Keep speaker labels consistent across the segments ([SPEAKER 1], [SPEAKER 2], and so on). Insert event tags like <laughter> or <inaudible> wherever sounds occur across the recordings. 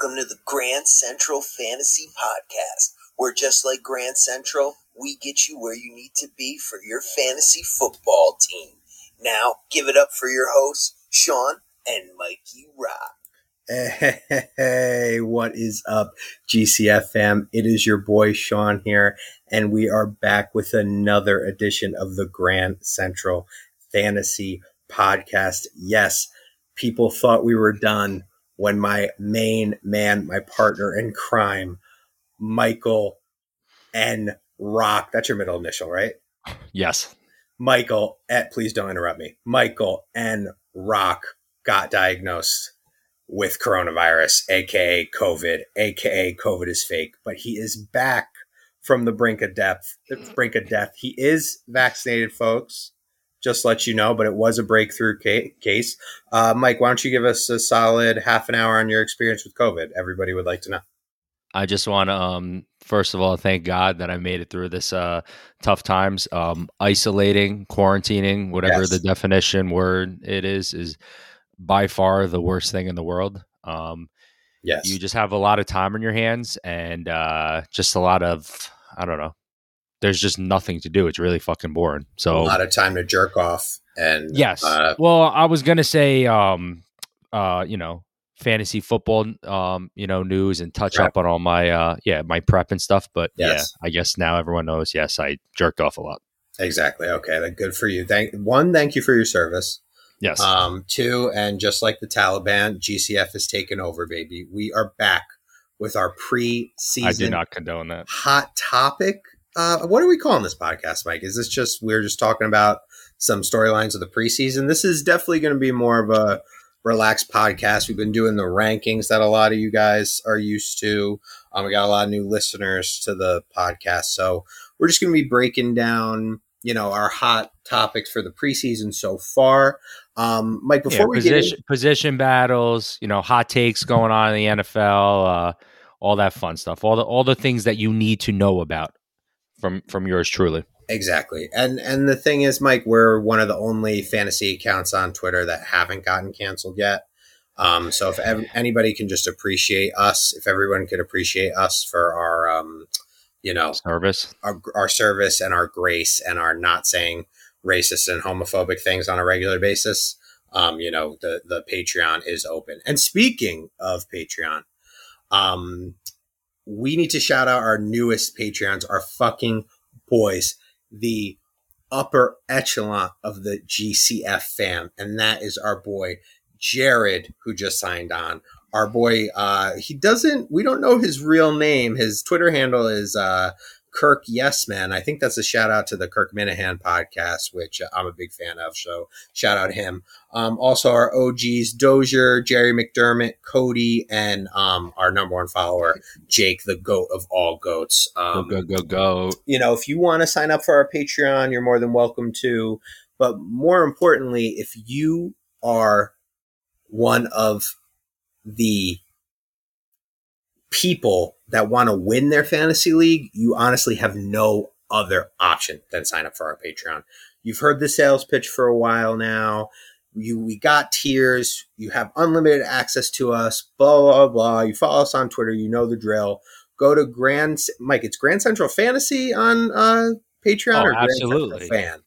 [SPEAKER 1] Welcome to the Grand Central Fantasy Podcast, where just like Grand Central, we get you where you need to be for your fantasy football team. Now, give it up for your hosts, Sean and Mikey Rock.
[SPEAKER 2] Hey, what is up, GCF fam? It is your boy Sean here, and we are back with another edition of the Grand Central Fantasy Podcast. Yes, people thought we were done when my main man, my partner in crime, Michael N. Rock, that's your middle initial, right?
[SPEAKER 3] Yes.
[SPEAKER 2] Michael, at, please don't interrupt me. Michael N. Rock got diagnosed with coronavirus, aka COVID, aka COVID is fake, but he is back from the brink of death. The brink of death. He is vaccinated, folks. Just let you know, but it was a breakthrough ca- case. Uh, Mike, why don't you give us a solid half an hour on your experience with COVID? Everybody would like to know.
[SPEAKER 3] I just want to, um, first of all, thank God that I made it through this uh, tough times. Um, isolating, quarantining, whatever
[SPEAKER 2] Yes.
[SPEAKER 3] the definition word it is, is by far the worst thing in the world. Um,
[SPEAKER 2] Yes.
[SPEAKER 3] you just have a lot of time on your hands and uh, just a lot of, I don't know, there's just nothing to do. It's really fucking boring. So a
[SPEAKER 2] lot of time to jerk off and
[SPEAKER 3] yes.
[SPEAKER 2] uh,
[SPEAKER 3] well, I was going to say, um, uh, you know, fantasy football, um, you know, news and touch
[SPEAKER 2] Prep.
[SPEAKER 3] up on all my, uh, yeah, my prep and stuff. But
[SPEAKER 2] Yes.
[SPEAKER 3] yeah, I guess now everyone knows. Yes, I jerked off a lot.
[SPEAKER 2] exactly. Okay, then good for you. Thank one, thank you for your service.
[SPEAKER 3] Yes.
[SPEAKER 2] Um, two, and just like the Taliban, GCF has taken over, baby. We are back with our pre-season
[SPEAKER 3] I do not condone that.
[SPEAKER 2] hot topic. Uh, what are we calling this podcast, Mike? Is this just we're just talking about some storylines of the preseason? This is definitely going to be more of a relaxed podcast. We've been doing the rankings that a lot of you guys are used to. Um, we got a lot of new listeners to the podcast, so we're just going to be breaking down, you know, our hot topics for the preseason so far. Um, Mike, before
[SPEAKER 3] Yeah,
[SPEAKER 2] we get
[SPEAKER 3] position, position battles, you know, hot takes going on in the NFL, uh, all that fun stuff, all the all the things that you need to know about from from yours truly.
[SPEAKER 2] Exactly. And and the thing is, Mike, we're one of the only fantasy accounts on Twitter that haven't gotten canceled yet. Um, so if ev- anybody can just appreciate us, if everyone could appreciate us for our, um, you know,
[SPEAKER 3] Service.
[SPEAKER 2] our, our service and our grace and our not saying racist and homophobic things on a regular basis, um, you know, the the Patreon is open. And speaking of Patreon, um, we need to shout out our newest Patreons, our fucking boys, the upper echelon of the GCF fam, and that is our boy Jared, who just signed on. Our boy, uh, he doesn't. We don't know his real name. His Twitter handle is uh, Kirk Yes Man. I think that's a shout out to the Kirk Minihane podcast, which I'm a big fan of. So shout out him. Um, also, our OGs Dozier, Jerry McDermott, Cody, and um, our number one follower Jake, the goat of all goats. Um,
[SPEAKER 3] go go go go.
[SPEAKER 2] you know, if you want to sign up for our Patreon, you're more than welcome to. But more importantly, if you are one of the people that want to win their fantasy league, you honestly have no other option than sign up for our Patreon. You've heard the sales pitch for a while now. You we got tiers. You have unlimited access to us. Blah blah blah. You follow us on Twitter. You know the drill. Go to Grand Mike. It's Grand Central Fantasy on uh, Patreon
[SPEAKER 3] Oh,
[SPEAKER 2] or Grand
[SPEAKER 3] absolutely.
[SPEAKER 2] Central Fan.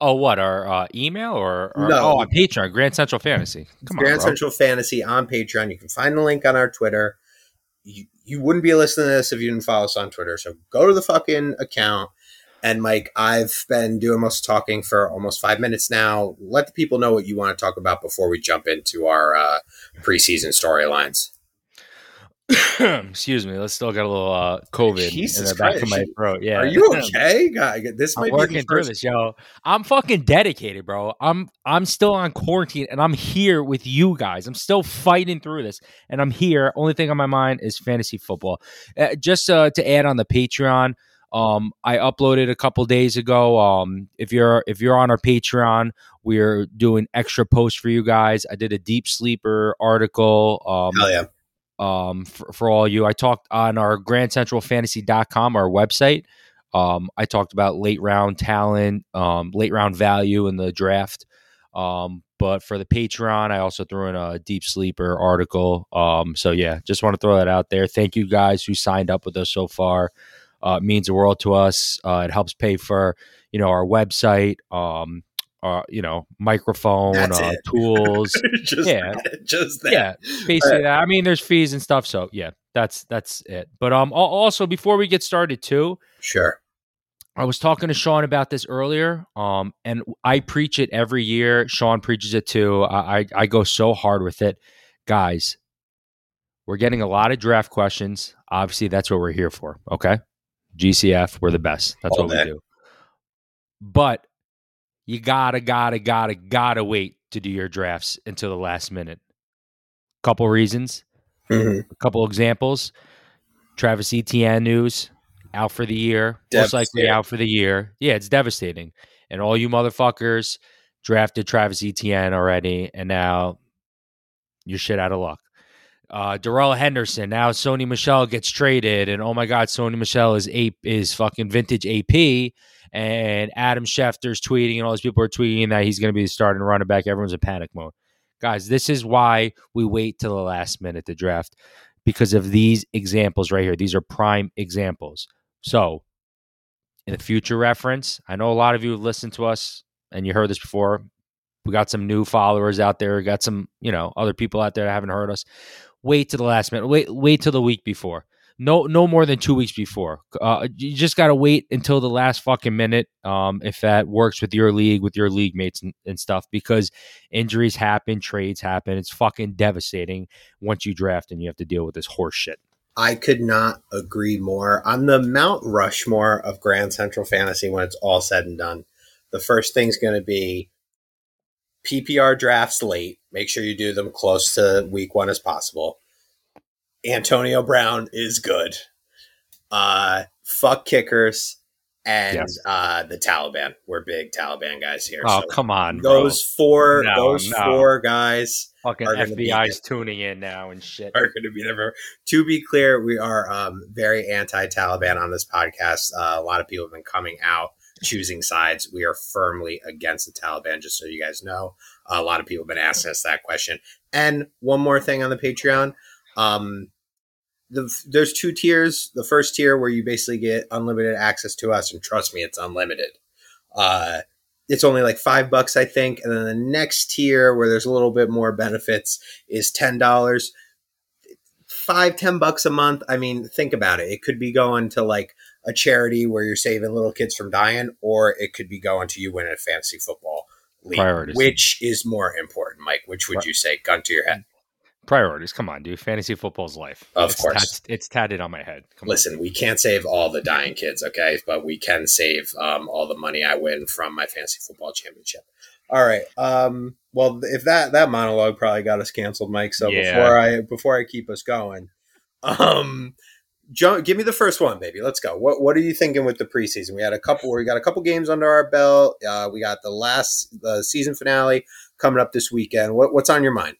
[SPEAKER 3] Oh, what our uh, email or, or
[SPEAKER 2] No.
[SPEAKER 3] oh on Patreon, Grand Central Fantasy. Come on,
[SPEAKER 2] Grand. Central Fantasy on Patreon. You can find the link on our Twitter. You, you wouldn't be listening to this if you didn't follow us on Twitter. So go to the fucking account. And Mike, I've been doing most talking for almost five minutes now. Let the people know what you want to talk about before we jump into our uh, preseason storylines. <coughs>
[SPEAKER 3] Excuse me. Let's still got a little uh, COVID
[SPEAKER 2] Jesus
[SPEAKER 3] in the back of my throat. Yeah.
[SPEAKER 2] Are you <coughs> okay? God, this might
[SPEAKER 3] I'm
[SPEAKER 2] be
[SPEAKER 3] working through this, yo. I'm fucking dedicated, bro. I'm I'm still on quarantine and I'm here with you guys. I'm still fighting through this, and I'm here. Only thing on my mind is fantasy football. Uh, just uh, to add on the Patreon, um, I uploaded a couple days ago. Um, if you're if you're on our Patreon, we're doing extra posts for you guys. I did a deep sleeper article. Um,
[SPEAKER 2] Hell yeah.
[SPEAKER 3] Um, for, for all you. I talked on our grandcentralfantasy.com, our website. Um, I talked about late round talent, um, late round value in the draft. Um, but for the Patreon, I also threw in a deep sleeper article. Um, so yeah, just want to throw that out there. Thank you guys who signed up with us so far. Uh, it means the world to us. Uh, it helps pay for you know our website, um, uh, you know microphone, uh, <laughs> tools. <laughs>
[SPEAKER 2] just
[SPEAKER 3] Yeah.
[SPEAKER 2] that, just that.
[SPEAKER 3] yeah, basically. that. I mean, there's fees and stuff. So yeah, that's that's it. But um, also before we get started too,
[SPEAKER 2] Sure.
[SPEAKER 3] I was talking to Sean about this earlier, um, and I preach it every year. Sean preaches it too. I, I, I go so hard with it, guys. We're getting a lot of draft questions. Obviously, that's what we're here for. Okay, GCF, we're the best. That's
[SPEAKER 2] All
[SPEAKER 3] what we do. But you gotta, gotta, gotta, gotta wait to do your drafts until the last minute. Couple reasons
[SPEAKER 2] Mhm.
[SPEAKER 3] a couple examples. Travis Etienne news out for the year, most likely out for the year. Yeah, it's devastating. And all you motherfuckers drafted Travis Etienne already, and now you're shit out of luck. Uh, Darrell Henderson. Now Sony Michel gets traded, and oh my God, Sony Michel is ape is fucking vintage AP. And Adam Schefter's tweeting, and all these people are tweeting that he's going to be the starting running back. Everyone's in panic mode. Guys, this is why we wait till the last minute to draft because of these examples right here. These are prime examples. So, in the future reference, I know a lot of you have listened to us and you heard this before. We got some new followers out there. Got some, you know, other people out there that haven't heard us. Wait to the last minute. Wait, wait till the week before. No, no more than two weeks before. Uh, you just got to wait until the last fucking minute. Um, if that works with your league, with your league mates and, and stuff, because injuries happen, trades happen. It's fucking devastating once you draft and you have to deal with this horse shit.
[SPEAKER 2] I could not agree more. On the Mount Rushmore of Grand Central Fantasy, when it's all said and done, the first thing's going to be PPR drafts late. Make sure you do them close to week one as possible. Antonio Brown is good. Uh, fuck kickers and
[SPEAKER 3] Yes.
[SPEAKER 2] uh, the Taliban. We're big Taliban guys here.
[SPEAKER 3] Oh
[SPEAKER 2] so
[SPEAKER 3] come on, bro.
[SPEAKER 2] those four,
[SPEAKER 3] No,
[SPEAKER 2] those
[SPEAKER 3] no.
[SPEAKER 2] four guys
[SPEAKER 3] fucking
[SPEAKER 2] are gonna be
[SPEAKER 3] FBI's tuning in now and shit. <laughs>
[SPEAKER 2] are going to be there. To be clear, we are um, very anti-Taliban on this podcast. Uh, a lot of people have been coming out choosing sides. We are firmly against the Taliban, just so you guys know. a lot of people have been asking us that question. And one more thing on the Patreon. Um, the, there's two tiers. The first tier where you basically get unlimited access to us, and trust me, it's unlimited. Uh, it's only like five bucks, I think. And then the next tier where there's a little bit more benefits is ten dollars. Five, ten bucks a month. I mean, think about it. It could be going to like a charity where you're saving little kids from dying, or it could be going to you winning a fantasy football league.
[SPEAKER 3] Priorities.
[SPEAKER 2] Which is more important, Mike? Which would you say? Gun to your head.
[SPEAKER 3] Priorities. Come on, dude. Fantasy football's life.
[SPEAKER 2] Of
[SPEAKER 3] it's
[SPEAKER 2] course.
[SPEAKER 3] tat- it's tatted on my head. Come
[SPEAKER 2] Listen, we can't save all the dying kids, okay? But we can save um, all the money I win from my fantasy football championship. All right. Um, well, if that that monologue probably got us canceled, Mike. So
[SPEAKER 3] Yeah.
[SPEAKER 2] before I before I keep us going, um, give me the first one, baby. Let's go. What What are you thinking with the preseason? We had a couple. We got a couple games under our belt. Uh, we got the last the season finale coming up this weekend. What What's on your mind?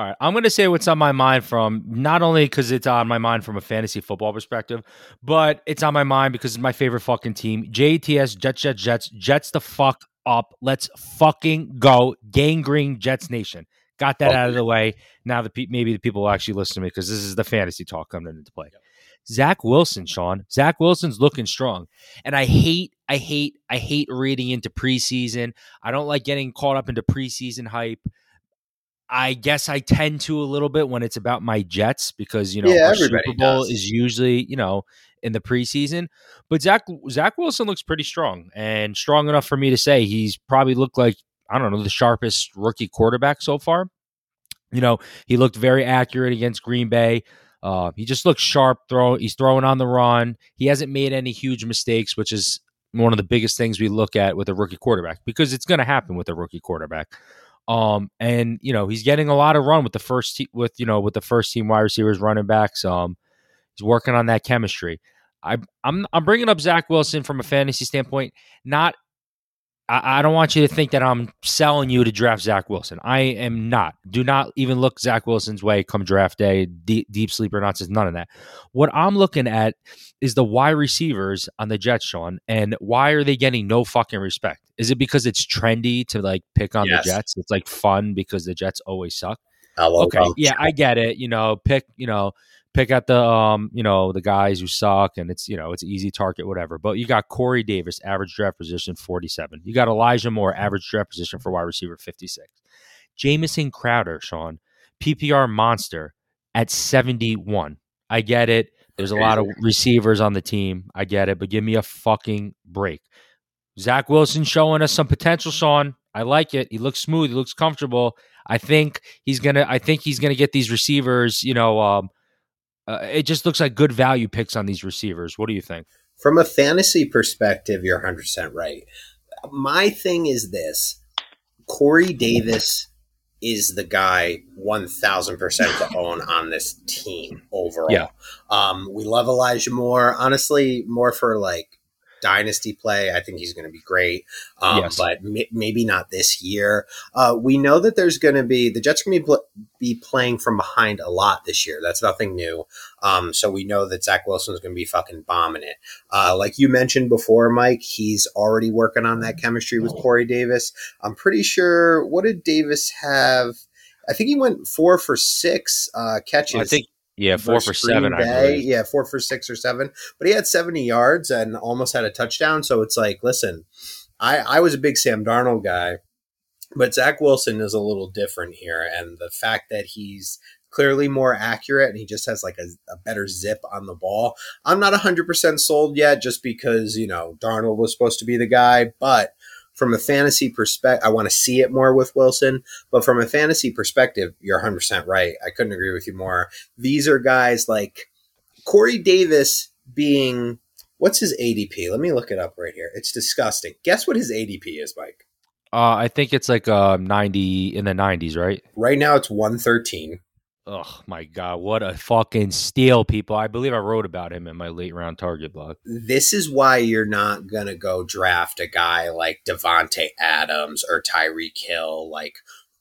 [SPEAKER 3] All right, I'm going to say what's on my mind from not only because it's on my mind from a fantasy football perspective, but it's on my mind because it's my favorite fucking team. JTS Jets Jets Jets Jets the fuck up. Let's fucking go, Gang Green Jets Nation. Got that out of the way. Now the pe- maybe the people will actually listen to me because this is the fantasy talk coming into play. Zach Wilson, Sean. Zach Wilson's looking strong, and I hate, I hate, I hate reading into preseason. I don't like getting caught up into preseason hype. I guess I tend to a little bit when it's about my Jets because you know
[SPEAKER 2] Yeah,
[SPEAKER 3] Super Bowl
[SPEAKER 2] does.
[SPEAKER 3] is usually you know in the preseason. But Zach Zach Wilson looks pretty strong and strong enough for me to say he's probably looked like I don't know the sharpest rookie quarterback so far. You know he looked very accurate against Green Bay. Uh, he just looks sharp. Throw he's throwing on the run. He hasn't made any huge mistakes, which is one of the biggest things we look at with a rookie quarterback because it's going to happen with a rookie quarterback. Um, and you know he's getting a lot of run with the first te- with you know with the first team wide receivers, running backs. Um, he's working on that chemistry. I, I'm I'm bringing up Zach Wilson from a fantasy standpoint, not I, I don't want you to think that I'm selling you to draft Zach Wilson. I am not. Do not even look Zach Wilson's way come draft day. Deep, deep sleeper nonsense. None of that. What I'm looking at is the wide receivers on the Jets, Sean. And why are they getting no fucking respect? Is it because it's trendy to like pick on yes. the Jets? It's like fun because the Jets always suck.
[SPEAKER 2] Hello,
[SPEAKER 3] okay, yeah, I get it. You know, pick. You know pick at the um, you know, the guys who suck and it's, you know, it's easy target, whatever. But you got Corey Davis, average draft position 47. You got Elijah Moore, average draft position for wide receiver 56. Jamison Crowder, Sean, PPR monster at 71. I get it. There's a lot of receivers on the team. I get it, but give me a fucking break. Zach Wilson showing us some potential, Sean. I like it. He looks smooth. He looks comfortable. I think he's gonna. I think he's gonna get these receivers. You know, um, uh, it just looks like good value picks on these receivers. What do you think?
[SPEAKER 2] From a fantasy perspective, you're 100% right. My thing is this Corey Davis is the guy 1000% to own on this team overall.
[SPEAKER 3] Yeah.
[SPEAKER 2] Um, we love Elijah Moore. Honestly, more for like dynasty play. I think he's going to be great, um, yes. but m- maybe not this year. Uh, we know that there's going to be the Jets are going to be, pl- be playing from behind a lot this year. That's nothing new. Um, so we know that Zach Wilson is going to be fucking bombing it. Uh, like you mentioned before, Mike, he's already working on that chemistry with Corey Davis. I'm pretty sure. What did Davis have? I think he went four for six uh, catches. I
[SPEAKER 3] think yeah, four for seven.
[SPEAKER 2] Yeah, four for six or seven. But he had 70 yards and almost had a touchdown. So it's like, listen, I, I was a big Sam Darnold guy, but Zach Wilson is a little different here. And the fact that he's clearly more accurate and he just has like a, a better zip on the ball. I'm not 100% sold yet just because, you know, Darnold was supposed to be the guy, but from a fantasy perspective, I want to see it more with Wilson. But from a fantasy perspective, you're 100% right. I couldn't agree with you more. These are guys like Corey Davis being, what's his ADP? Let me look it up right here. It's disgusting. Guess what his ADP is, Mike?
[SPEAKER 3] Uh, I think it's like uh, 90 in the 90s, right?
[SPEAKER 2] Right now it's 113.
[SPEAKER 3] Oh my god, what a fucking steal, people! I believe I wrote about him in my late round target blog.
[SPEAKER 2] This is why you're not gonna go draft a guy like Davante Adams or Tyreek Hill like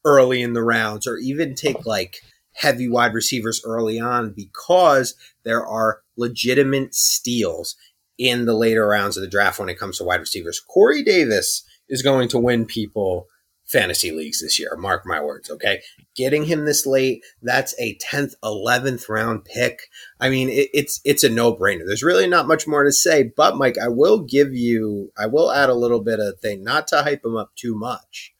[SPEAKER 2] early in the rounds, or even take like heavy wide receivers early on because there are legitimate steals in the later rounds of the draft when it comes to wide receivers. Corey Davis is going to win people fantasy leagues this year. Mark my words, okay? Getting him this late, that's a 10th, 11th round pick. I mean, it, it's it's a no-brainer. There's really not much more to say, but Mike, I will give you I will add a little bit of thing, not to hype him up too much.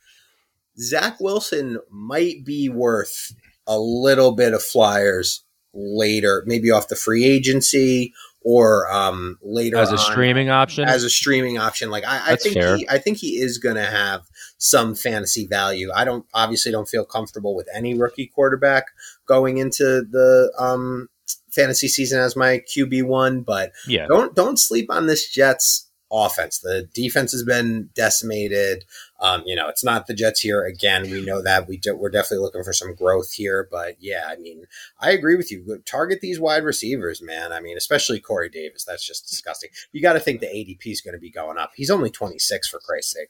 [SPEAKER 2] Zach Wilson might be worth a little bit of flyers later, maybe off the free agency or um, later
[SPEAKER 3] as a streaming option.
[SPEAKER 2] As a streaming option, like I, I think fair. he, I think he is going to have some fantasy value. I don't obviously don't feel comfortable with any rookie quarterback going into the um, fantasy season as my QB one, but
[SPEAKER 3] yeah,
[SPEAKER 2] don't don't sleep on this Jets offense. The defense has been decimated. Um, you know, it's not the Jets here again. We know that we do, we're definitely looking for some growth here, but yeah, I mean, I agree with you. Target these wide receivers, man. I mean, especially Corey Davis. That's just disgusting. You got to think the ADP is going to be going up. He's only 26 for Christ's sake.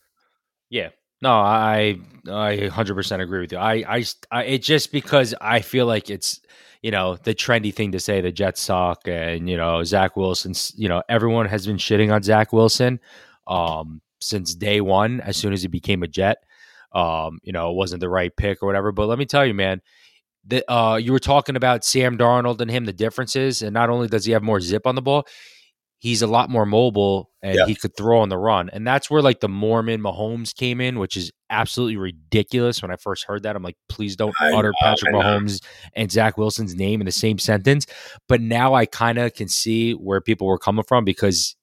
[SPEAKER 3] Yeah. No, I I 100% agree with you. I, I I it just because I feel like it's you know, the trendy thing to say the Jets suck and, you know, Zach Wilson, you know, everyone has been shitting on Zach Wilson um, since day one, as soon as he became a Jet. Um, you know, it wasn't the right pick or whatever. But let me tell you, man, that uh, you were talking about Sam Darnold and him, the differences. And not only does he have more zip on the ball, he's a lot more mobile and yeah. he could throw on the run. And that's where like the Mormon Mahomes came in, which is absolutely ridiculous. When I first heard that, I'm like, please don't I utter know, Patrick Mahomes and Zach Wilson's name in the same sentence. But now I kind of can see where people were coming from because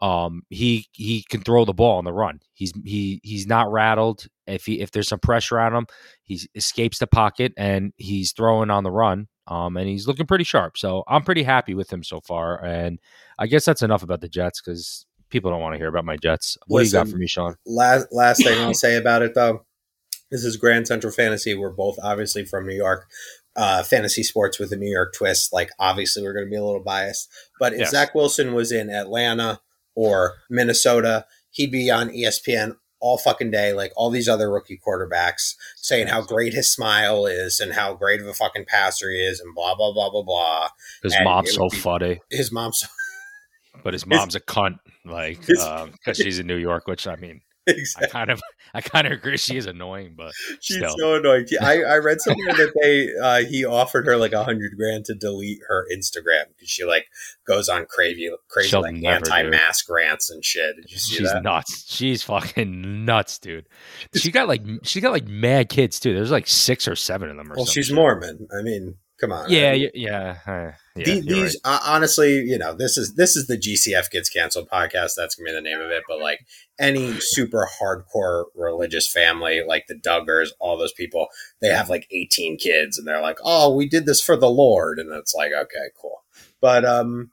[SPEAKER 3] um, he he can throw the ball on the run. He's he he's not rattled. If he if there's some pressure on him, he escapes the pocket and he's throwing on the run. Um, and he's looking pretty sharp. So I'm pretty happy with him so far. And I guess that's enough about the Jets because people don't want to hear about my Jets. What Listen, do you got for me, Sean?
[SPEAKER 2] Last last thing I'll <laughs> say about it though, this is Grand Central Fantasy. We're both obviously from New York. Uh, fantasy sports with a New York twist. Like obviously we're going to be a little biased, but if yes. Zach Wilson was in Atlanta or Minnesota, he'd be on ESPN all fucking day, like all these other rookie quarterbacks, saying how great his smile is and how great of a fucking passer he is, and blah blah blah blah blah.
[SPEAKER 3] His
[SPEAKER 2] And
[SPEAKER 3] mom's so
[SPEAKER 2] be-
[SPEAKER 3] funny,
[SPEAKER 2] His mom's
[SPEAKER 3] but <laughs> his mom's a cunt, like
[SPEAKER 2] His- um,
[SPEAKER 3] because she's in New York. Which I mean, I kind of, <laughs> I kind of agree. She is annoying, but
[SPEAKER 2] She's
[SPEAKER 3] still.
[SPEAKER 2] so annoying. I, I read somewhere that they uh, he offered her like a hundred grand to delete her Instagram because she like goes on crazy crazy
[SPEAKER 3] She'll
[SPEAKER 2] like anti-mask rants and shit. Did you see
[SPEAKER 3] she's
[SPEAKER 2] that?
[SPEAKER 3] nuts. She's fucking nuts, dude. She got like, she got like mad kids too. There's like six or seven of them. Or
[SPEAKER 2] Well, she's
[SPEAKER 3] shit.
[SPEAKER 2] Mormon. I mean, come on.
[SPEAKER 3] Yeah,
[SPEAKER 2] mean,
[SPEAKER 3] yeah, yeah. Yeah
[SPEAKER 2] the- these uh, honestly, you know, this is this is the GCF gets canceled podcast. That's gonna be the name of it. But like any super hardcore religious family, like the Duggars, all those people, they have like 18 kids, and they're like, "Oh, we did this for the Lord," and it's like, okay, cool. But um,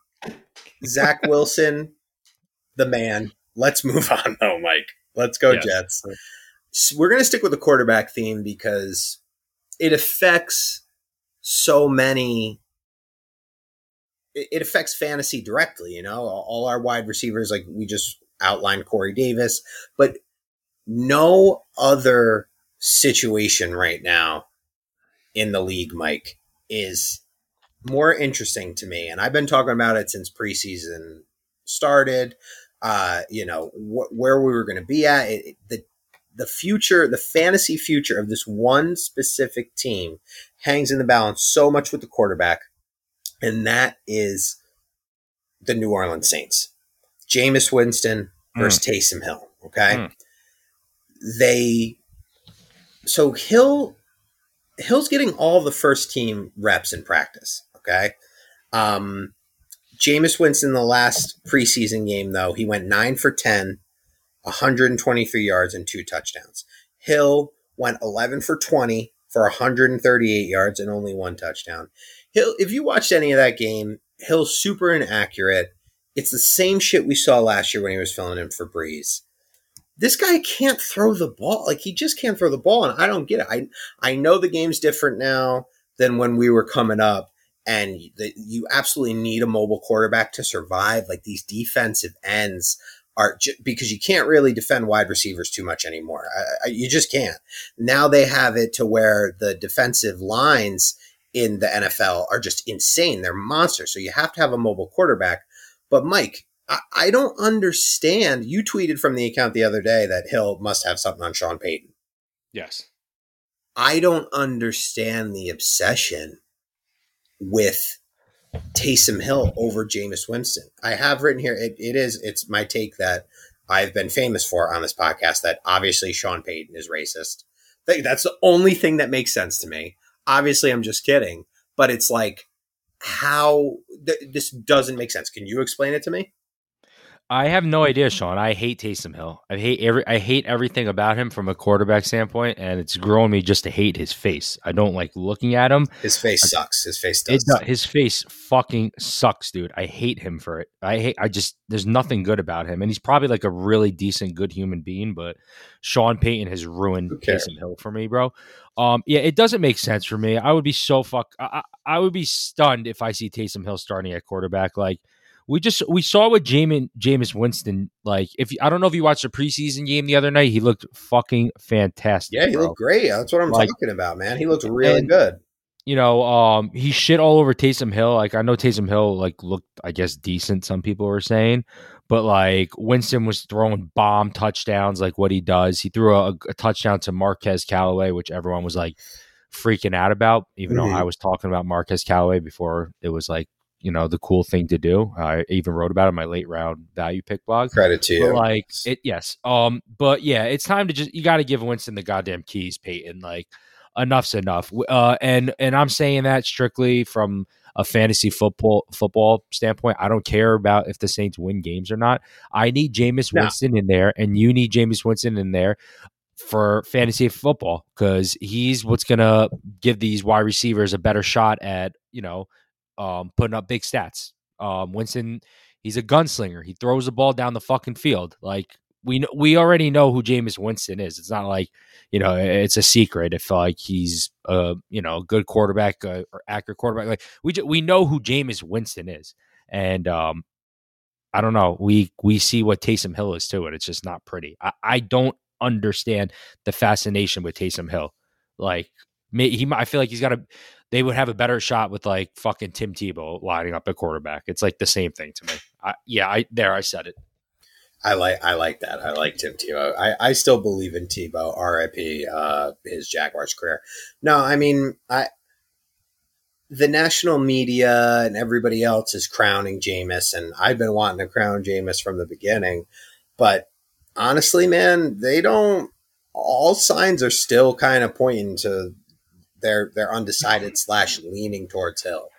[SPEAKER 2] Zach <laughs> Wilson, the man. Let's move on though, Mike. Let's go
[SPEAKER 3] Yes.
[SPEAKER 2] Jets. S- We're gonna stick with the quarterback theme because it affects so many it affects fantasy directly. You know, all our wide receivers, like we just outlined Corey Davis, but no other situation right now in the league, Mike, is more interesting to me. And I've been talking about it since preseason started. Uh, you know, wh- where we were going to be at. It, it- the the future, the fantasy future of this one specific team hangs in the balance so much with the quarterback and that is the New Orleans Saints. Jameis Winston versus Taysom Hill. Okay,
[SPEAKER 3] Mm.
[SPEAKER 2] they so Hill Hill's getting all the first team reps in practice. Okay, um, Jameis Winston the last preseason game though he went nine for 10, 123 yards and two touchdowns. Hill went 11 for 20 for 138 yards and only one touchdown. Hill, if you watched any of that game, Hill's super inaccurate. It's the same shit we saw last year when he was filling in for Brees. This guy can't throw the ball. Like he just can't throw the ball, and I don't get it. I I know the game's different now than when we were coming up, and the, you absolutely need a mobile quarterback to survive. Like these defensive ends are because you can't really defend wide receivers too much anymore. I, I, you just can't. Now they have it to where the defensive lines in the NFL are just insane. They're monsters. So you have to have a mobile quarterback. But Mike, I, I don't understand. You tweeted from the account the other day that Hill must have something on Sean Payton.
[SPEAKER 3] yes.
[SPEAKER 2] I don't understand the obsession with Taysom Hill over Jameis Winston. I have written here, it, it is, it's my take that I've been famous for on this podcast that obviously Sean Payton is racist. That's the only thing that makes sense to me. Obviously, I'm just kidding, but it's like, how th- this doesn't make sense. Can you explain it to me?
[SPEAKER 3] I have no idea, Sean. I hate Taysom Hill. I hate every. I hate everything about him from a quarterback standpoint, and it's grown me just to hate his face. I don't like looking at him.
[SPEAKER 2] His face sucks. His face
[SPEAKER 3] It
[SPEAKER 2] does.
[SPEAKER 3] does. His face fucking sucks, dude. I hate him for it. I hate. I just there's nothing good about him, and he's probably like a really decent, good human being. But Sean Payton has ruined? Taysom Hill for me, bro. Um, yeah, it doesn't make sense for me. I would be so fuck. I, I I would be stunned if I see Taysom Hill starting at quarterback. Like we just we saw what Jamin Jameis Winston like. If I don't know if you watched the preseason game the other night, he looked fucking fantastic.
[SPEAKER 2] Yeah, he
[SPEAKER 3] bro.
[SPEAKER 2] looked great. That's what I'm
[SPEAKER 3] Like-
[SPEAKER 2] talking about, man. He looked really
[SPEAKER 3] And-
[SPEAKER 2] good.
[SPEAKER 3] you know, um, he shit all over Taysom Hill. Like I know Taysom Hill like looked, I guess, decent. Some people were saying, but like Winston was throwing bomb touchdowns, like what he does. He threw a, a touchdown to Marquez Callaway, which everyone was like freaking out about. Even
[SPEAKER 2] Mhm.
[SPEAKER 3] though I was talking about Marquez Callaway before it was like you know the cool thing to do. I even wrote about it in my late round value pick blog.
[SPEAKER 2] Credit to
[SPEAKER 3] But
[SPEAKER 2] you.
[SPEAKER 3] like it, yes. Um, but yeah, it's time to just you got to give Winston the goddamn keys, Payton. Like enough's enough. Uh, and and I'm saying that strictly from a fantasy football football standpoint. I don't care about if the Saints win games or not. I need Jameis
[SPEAKER 2] No.
[SPEAKER 3] Winston in there, and you need Jameis Winston in there for fantasy football because he's what's gonna give these wide receivers a better shot at you know um, putting up big stats. Um, Winston, he's a gunslinger. He throws the ball down the fucking field. Like we kn- we already know who Jameis Winston is. It's not like you know it's a secret if like he's a you know good quarterback uh, or accurate quarterback. Like we ju- we know who Jameis Winston is, and um, I don't know. We we see what Taysom Hill is too, and it's just not pretty. I, I don't understand the fascination with Taysom Hill. Like he, I feel like he's got a. They would have a better shot with like fucking Tim Tebow lining up at quarterback. It's like the same thing to me. I, yeah, I there I said it.
[SPEAKER 2] I like I like that. I like Tim Tebow. I, I still believe in Tebow. R.I.P. Uh, his Jaguars career. No, I mean I. The national media and everybody else is crowning Jameis, and I've been wanting to crown Jameis from the beginning. But honestly, man, they don't. All signs are still kind of pointing to their their undecided slash leaning towards Hill.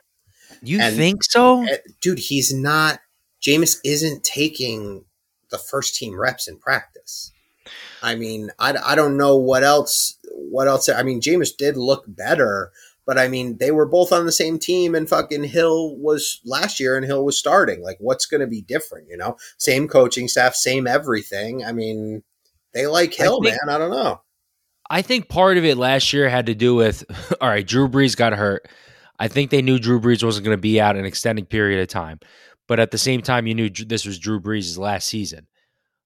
[SPEAKER 3] You and, think so,
[SPEAKER 2] eh, dude? He's not. Jameis isn't taking the first team reps in practice. I mean, I, I don't know what else. What else? I mean, Jameis did look better, but I mean, they were both on the same team, and fucking Hill was last year, and Hill was starting. Like, what's going to be different? You know, same coaching staff, same everything. I mean, they like Hill, I think, man. I don't know.
[SPEAKER 3] I think part of it last year had to do with <laughs> all right, Drew Brees got hurt. I think they knew Drew Brees wasn't going to be out an extended period of time. But at the same time, you knew this was Drew Brees' last season.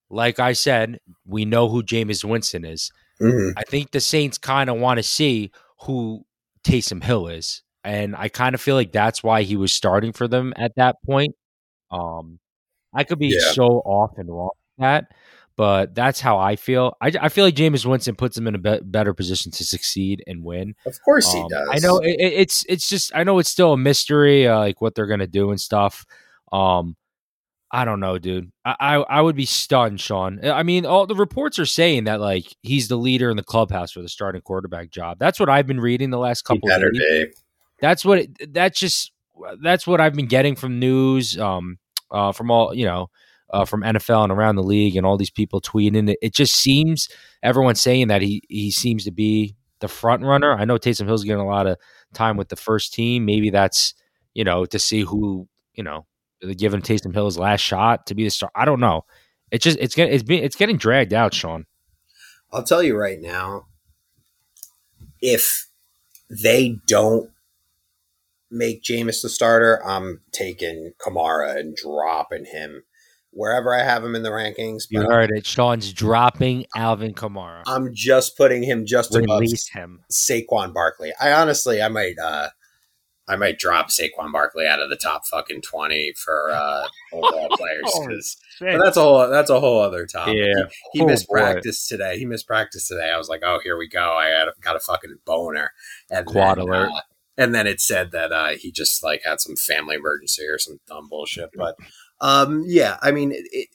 [SPEAKER 3] Like I said, we know who Jameis Winston is. Mm-hmm. I think the Saints kind of want to see who Taysom Hill is. And I kind of feel like that's why he was starting for them at that point. Um, I could be yeah. so off and wrong with that, but that's how I feel. I, I feel like Jameis Winston puts him in a be- better position to succeed and win.
[SPEAKER 2] Of course um, he does.
[SPEAKER 3] I know it, it's it's just I know it's still a mystery, uh, like what they're gonna do and stuff. Um, I don't know, dude. I, I, I would be stunned, Sean. I mean, all the reports are saying that like he's the leader in the clubhouse for the starting quarterback job. That's what I've been reading the last couple. of days. That's what. It, that's just. That's what I've been getting from news. Um, uh, from all you know, uh, from NFL and around the league, and all these people tweeting. It, it just seems everyone's saying that he he seems to be the front runner. I know Taysom Hill's getting a lot of time with the first team. Maybe that's you know to see who you know they give him Taysom Hill's last shot to be the star? I don't know. It's just it's getting it's being it's getting dragged out, Sean.
[SPEAKER 2] I'll tell you right now, if they don't make Jameis the starter, I'm taking Kamara and dropping him wherever I have him in the rankings.
[SPEAKER 3] You heard it. Sean's dropping Alvin Kamara.
[SPEAKER 2] I'm just putting him just
[SPEAKER 3] Release
[SPEAKER 2] above
[SPEAKER 3] him.
[SPEAKER 2] Saquon Barkley. I honestly, I might, uh, I might drop Saquon Barkley out of the top fucking twenty for uh, overall <laughs> players because oh, that's a whole that's a whole other topic.
[SPEAKER 3] Yeah,
[SPEAKER 2] he, he oh, missed boy. practice today. He missed practice today. I was like, oh, here we go. I had, got a fucking boner.
[SPEAKER 3] And Quad then, alert.
[SPEAKER 2] Uh, and then it said that uh, he just like had some family emergency or some dumb bullshit. But um, yeah, I mean, it, it,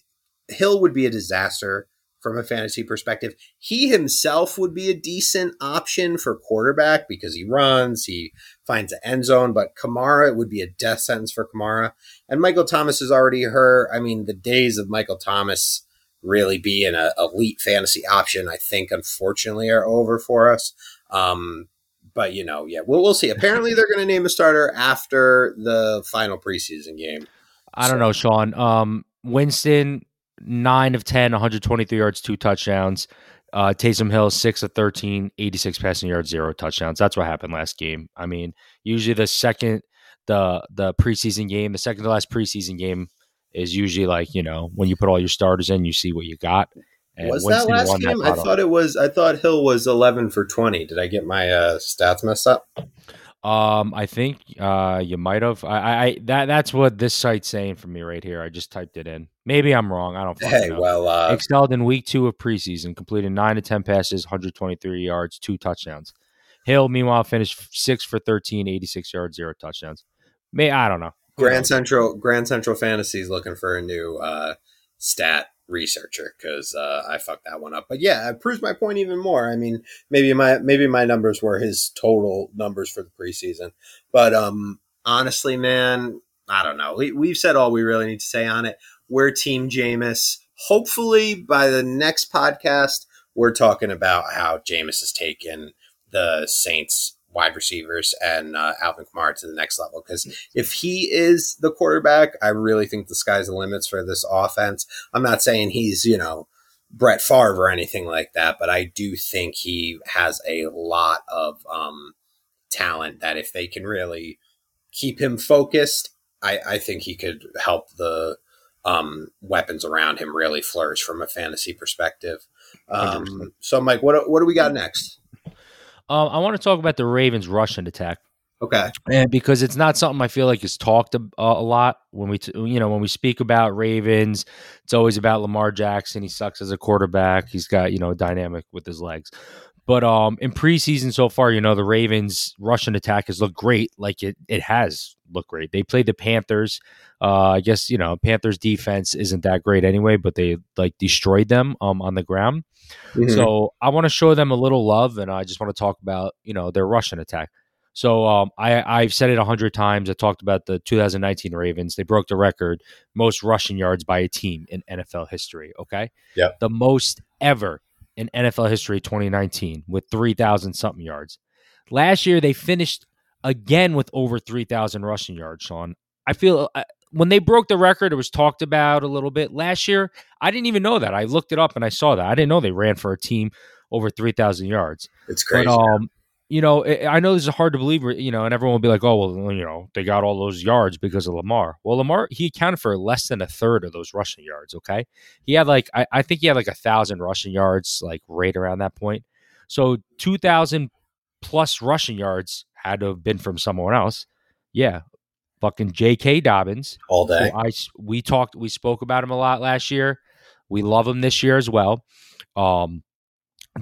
[SPEAKER 2] Hill would be a disaster from a fantasy perspective. He himself would be a decent option for quarterback because he runs, he finds the end zone, but Kamara would be a death sentence for Kamara. And Michael Thomas is already hurt. I mean, the days of Michael Thomas really being an elite fantasy option, I think, unfortunately, are over for us. Um, but you know, yeah, we'll we'll see. Apparently, <laughs> they're going to name a starter after the final preseason game.
[SPEAKER 3] I don't know, Sean. Um, Winston nine of 10, 123 yards, two touchdowns. Uh, Taysom Hill, six of 13, 86 passing yards, zero touchdowns. That's what happened last game. I mean, usually the second, the the preseason game, the second to last preseason game is usually like you know when you put all your starters in, you see what you got.
[SPEAKER 2] And was Winston that last game? That I thought it was. I thought Hill was eleven for twenty. Did I get my uh, stats messed up?
[SPEAKER 3] Um, I think uh, you might have. I, I that that's what this site's saying for me right here. I just typed it in. Maybe I'm wrong. I don't.
[SPEAKER 2] Hey,
[SPEAKER 3] know.
[SPEAKER 2] well, uh,
[SPEAKER 3] excelled in week two of preseason, completed nine to ten passes, 123 yards, two touchdowns. Hill, meanwhile, finished six for 13, 86 yards, zero touchdowns. May I don't know.
[SPEAKER 2] Grand Central Grand Central Fantasy is looking for a new uh, stat researcher because uh, I fucked that one up. But yeah, it proves my point even more. I mean, maybe my maybe my numbers were his total numbers for the preseason, but um, honestly, man, I don't know. We, we've said all we really need to say on it. We're Team Jameis. Hopefully, by the next podcast, we're talking about how Jameis has taken the Saints wide receivers and uh, Alvin Kamara to the next level. Because if he is the quarterback, I really think the sky's the limits for this offense. I'm not saying he's, you know, Brett Favre or anything like that, but I do think he has a lot of um, talent that if they can really keep him focused, I, I think he could help the um, weapons around him really flourish from a fantasy perspective. Um, so, Mike, what what do we got next?
[SPEAKER 3] Um, I want to talk about the Ravens' rushing attack.
[SPEAKER 2] Okay.
[SPEAKER 3] And because it's not something I feel like is talked a, a lot when we, t- you know, when we speak about Ravens, it's always about Lamar Jackson. He sucks as a quarterback. He's got, you know, dynamic with his legs. But um, in preseason so far, you know, the Ravens' rushing attack has looked great. Like it, it has looked great. They played the Panthers. Uh, I guess you know Panthers defense isn't that great anyway, but they like destroyed them um on the ground. Mm-hmm. So I want to show them a little love, and I just want to talk about you know their rushing attack. So um, I, I've said it a hundred times. I talked about the 2019 Ravens. They broke the record most rushing yards by a team in NFL history. Okay,
[SPEAKER 2] yeah,
[SPEAKER 3] the most ever in NFL history 2019 with 3,000 something yards. Last year they finished again with over 3,000 rushing yards. Sean, I feel uh, when they broke the record, it was talked about a little bit. Last year, I didn't even know that. I looked it up and I saw that. I didn't know they ran for a team over 3,000 yards.
[SPEAKER 2] It's crazy.
[SPEAKER 3] But, um, you know, I know this is hard to believe, you know, and everyone will be like, oh, well, you know, they got all those yards because of Lamar. Well, Lamar, he accounted for less than a third of those rushing yards, okay? He had like, I, I think he had like a thousand rushing yards, like right around that point. So 2,000 plus rushing yards had to have been from someone else. Yeah. Fucking J.K. Dobbins.
[SPEAKER 2] All day.
[SPEAKER 3] I, we talked, we spoke about him a lot last year. We love him this year as well. Um,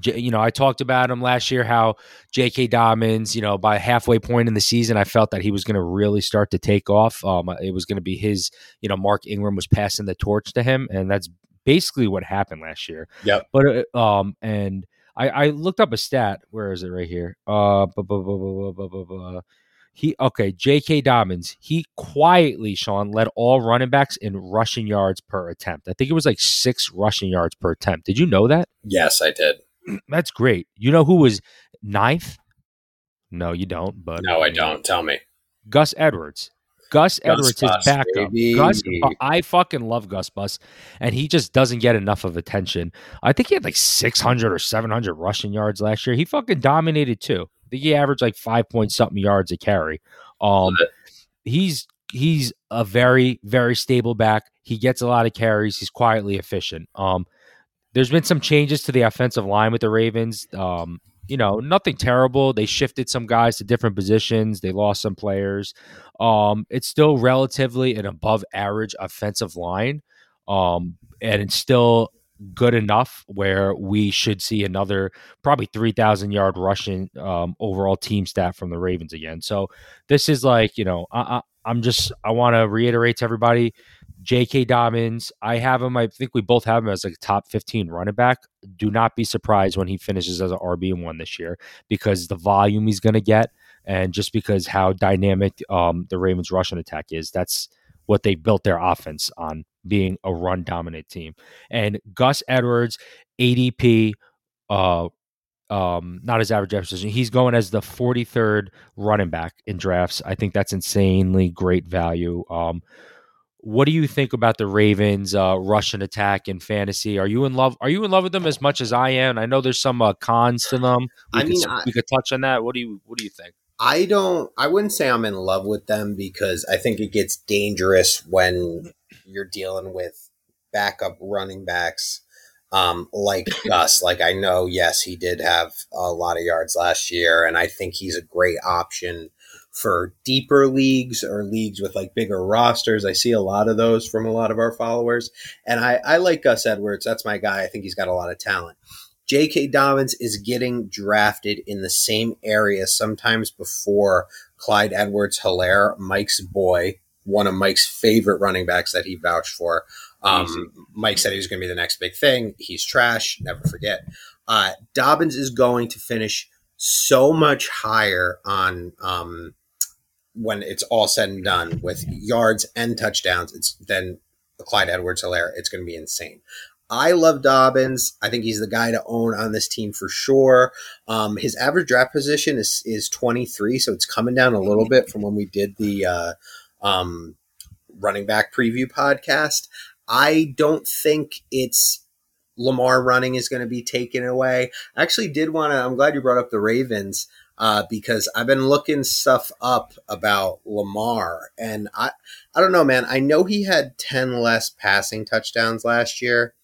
[SPEAKER 3] you know, I talked about him last year how J.K. Dobbins, you know, by halfway point in the season, I felt that he was going to really start to take off. Um, it was going to be his, you know, Mark Ingram was passing the torch to him, and that's basically what happened last year.
[SPEAKER 2] Yeah.
[SPEAKER 3] But uh, um, and I, I looked up a stat. Where is it? Right here. Uh, blah, blah, blah, he okay, J.K. Dobbins. He quietly, Sean, led all running backs in rushing yards per attempt. I think it was like six rushing yards per attempt. Did you know that?
[SPEAKER 2] Yes, I did. <clears throat>
[SPEAKER 3] That's great. You know who was ninth? No, you don't. But
[SPEAKER 2] no, I don't. Tell me.
[SPEAKER 3] Gus Edwards. Gus, Gus Edwards, Bus, his backup. Baby. Gus, I fucking love Gus Bus, and he just doesn't get enough of attention. I think he had like 600 or 700 rushing yards last year. He fucking dominated too. I think he averaged like five point something yards a carry. Um, he's he's a very very stable back. He gets a lot of carries. He's quietly efficient. Um, there's been some changes to the offensive line with the Ravens. Um, you know, nothing terrible. They shifted some guys to different positions. They lost some players. Um, it's still relatively an above average offensive line. Um, and it's still good enough where we should see another probably 3,000 yard rushing um, overall team stat from the Ravens again. So this is like, you know, I, I, I'm just, I want to reiterate to everybody J.K. Dobbins, I have him. I think we both have him as a top 15 running back. Do not be surprised when he finishes as an RB one this year because the volume he's going to get, and just because how dynamic um, the Ravens' rushing attack is. That's what they built their offense on being a run dominant team. And Gus Edwards, ADP, uh, um, not his average position. He's going as the 43rd running back in drafts. I think that's insanely great value. Um, what do you think about the Ravens' uh, rushing attack in fantasy? Are you in love? Are you in love with them as much as I am? I know there's some uh, cons to them. We
[SPEAKER 2] I
[SPEAKER 3] could,
[SPEAKER 2] mean,
[SPEAKER 3] I, we could touch on that. What do you What do you think?
[SPEAKER 2] I don't. I wouldn't say I'm in love with them because I think it gets dangerous when you're dealing with backup running backs um, like <coughs> Gus. Like I know, yes, he did have a lot of yards last year, and I think he's a great option for deeper leagues or leagues with like bigger rosters. I see a lot of those from a lot of our followers. And I, I like Gus Edwards. That's my guy. I think he's got a lot of talent. J.K. Dobbins is getting drafted in the same area sometimes before Clyde Edwards Helaire, Mike's boy, one of Mike's favorite running backs that he vouched for. Um, Mike said he was going to be the next big thing. He's trash. Never forget. Uh, Dobbins is going to finish so much higher on um, when it's all said and done with yards and touchdowns, it's then Clyde Edwards Helaire. It's going to be insane. I love Dobbins. I think he's the guy to own on this team for sure. Um, his average draft position is is 23, so it's coming down a little bit from when we did the uh, um, running back preview podcast. I don't think it's Lamar running is going to be taken away. I actually did want to. I'm glad you brought up the Ravens uh, because I've been looking stuff up about Lamar, and I I don't know, man. I know he had ten less passing touchdowns last year,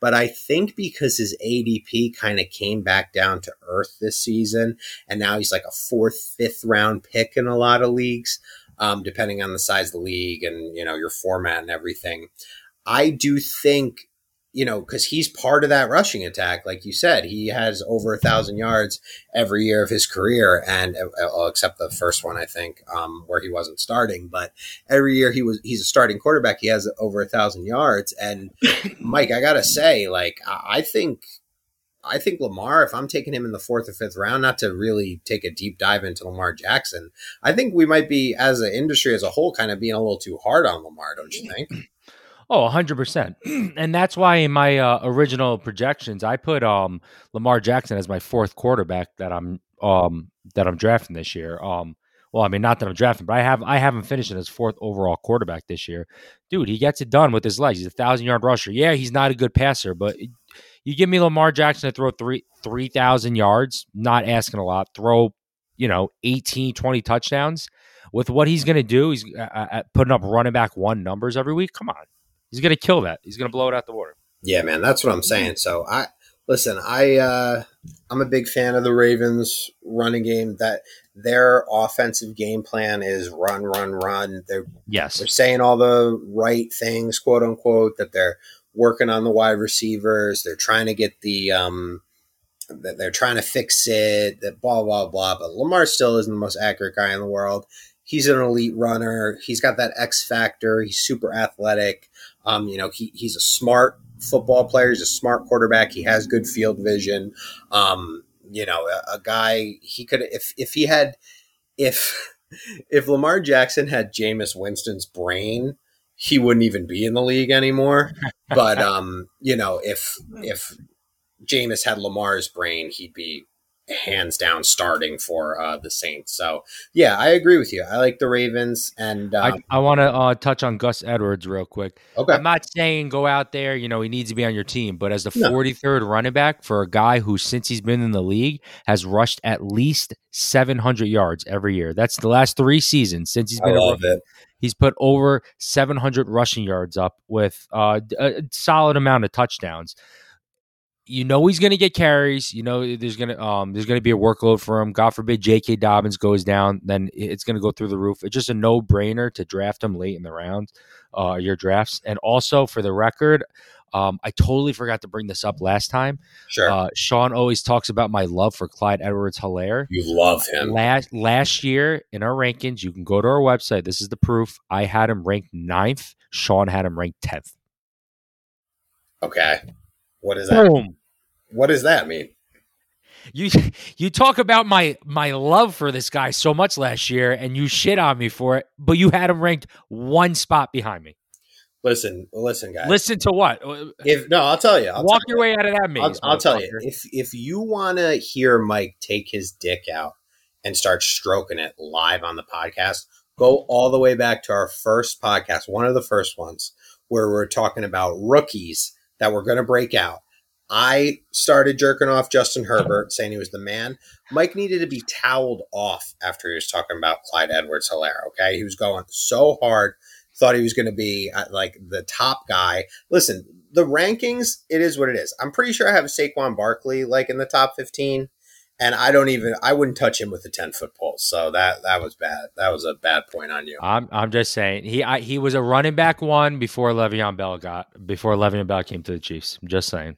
[SPEAKER 2] But I think because his ADP kind of came back down to earth this season, and now he's like a fourth, fifth round pick in a lot of leagues, um, depending on the size of the league and you know your format and everything. I do think you know, because he's part of that rushing attack. Like you said, he has over a thousand yards every year of his career, and uh, except the first one, I think, um, where he wasn't starting. But every year he was he's a starting quarterback. He has over a thousand yards. And <coughs> Mike, I gotta say, like, I think. I think Lamar, if I'm taking him in the fourth or fifth round, not to really take a deep dive into Lamar Jackson, I think we might be, as an industry as a whole, kind of being a little too hard on Lamar, don't you think?
[SPEAKER 3] Oh, 100%. <clears throat> And that's why in my uh, original projections I put um Lamar Jackson as my fourth quarterback that I'm um that I'm drafting this year. Um well, I mean not that I'm drafting, but I have I haven't finished as fourth overall quarterback this year. Dude, he gets it done with his legs. He's a 1000-yard rusher. Yeah, he's not a good passer, but you give me Lamar Jackson to throw 3 3000 yards, not asking a lot, throw, you know, 18 20 touchdowns with what he's going to do, he's uh, uh, putting up running back one numbers every week. Come on. He's to kill that. He's going to blow it out the water.
[SPEAKER 2] Yeah, man, that's what I'm saying. So I listen. I uh, I'm a big fan of the Ravens running game. That their offensive game plan is run, run, run. They're
[SPEAKER 3] yes,
[SPEAKER 2] they're saying all the right things, quote unquote. That they're working on the wide receivers. They're trying to get the um, that they're trying to fix it. That blah blah blah. But Lamar still isn't the most accurate guy in the world. He's an elite runner. He's got that X factor. He's super athletic. Um, you know, he, he's a smart football player. He's a smart quarterback. He has good field vision. Um, you know, a, a, guy he could if if he had if <laughs> if Lamar Jackson had Jameis Winston's brain, he wouldn't even be in the league anymore. but <laughs> um, you know, if if Jameis had Lamar's brain, he'd be hands down starting for uh, the Saints. So yeah, I agree with you. I like the Ravens, and
[SPEAKER 3] um, I, I want to uh, touch on Gus Edwards real quick.
[SPEAKER 2] Okay,
[SPEAKER 3] I'm not saying go out there. You know, he needs to be on your team, but as the no. 43rd running back for a guy who, since he's been in the league, has rushed at least 700 yards every year. That's the last three seasons since he's been.
[SPEAKER 2] I love it.
[SPEAKER 3] He's put over 700 rushing yards up with uh, a solid amount of touchdowns you know he's going to get carries. You know there's going to um there's going to be a workload for him. God forbid J.K. Dobbins goes down, then it's going to go through the roof. It's just a no brainer to draft him late in the round, uh, your drafts. And also for the record, um, I totally forgot to bring this up last time.
[SPEAKER 2] Sure.
[SPEAKER 3] Uh, Sean always talks about my love for Clyde Edwards Helaire.
[SPEAKER 2] You love him.
[SPEAKER 3] Last last year in our rankings, you can go to our website. This is the proof. I had him ranked ninth. Sean had him ranked tenth.
[SPEAKER 2] Okay. What does that? Boom. What does that mean?
[SPEAKER 3] You <laughs> you talk about my my love for this guy so much last year, and you shit on me for it, but you had him ranked one spot behind me.
[SPEAKER 2] Listen, listen, guys.
[SPEAKER 3] Listen to what?
[SPEAKER 2] If no, I'll tell you. I'll
[SPEAKER 3] Walk
[SPEAKER 2] tell
[SPEAKER 3] your
[SPEAKER 2] you.
[SPEAKER 3] way out of that maze.
[SPEAKER 2] I'll, I'll tell you. If if you want to hear Mike take his dick out and start stroking it live on the podcast, go all the way back to our first podcast, one of the first ones, where we're talking about rookies that were going to break out I started jerking off Justin Herbert, saying he was the man. Mike needed to be toweled off after he was talking about Clyde Edwards Helaire. Okay. He was going so hard, thought he was going to be uh, like the top guy. Listen, the rankings, it is what it is. I'm pretty sure I have Saquon Barkley like in the top 15. And I don't even I wouldn't touch him with a ten foot pole. So that that was bad. That was a bad point on you.
[SPEAKER 3] I'm I'm just saying he I, he was a running back one before Le'Veon Bell got before Le'Veon Bell came to the Chiefs. I'm just saying.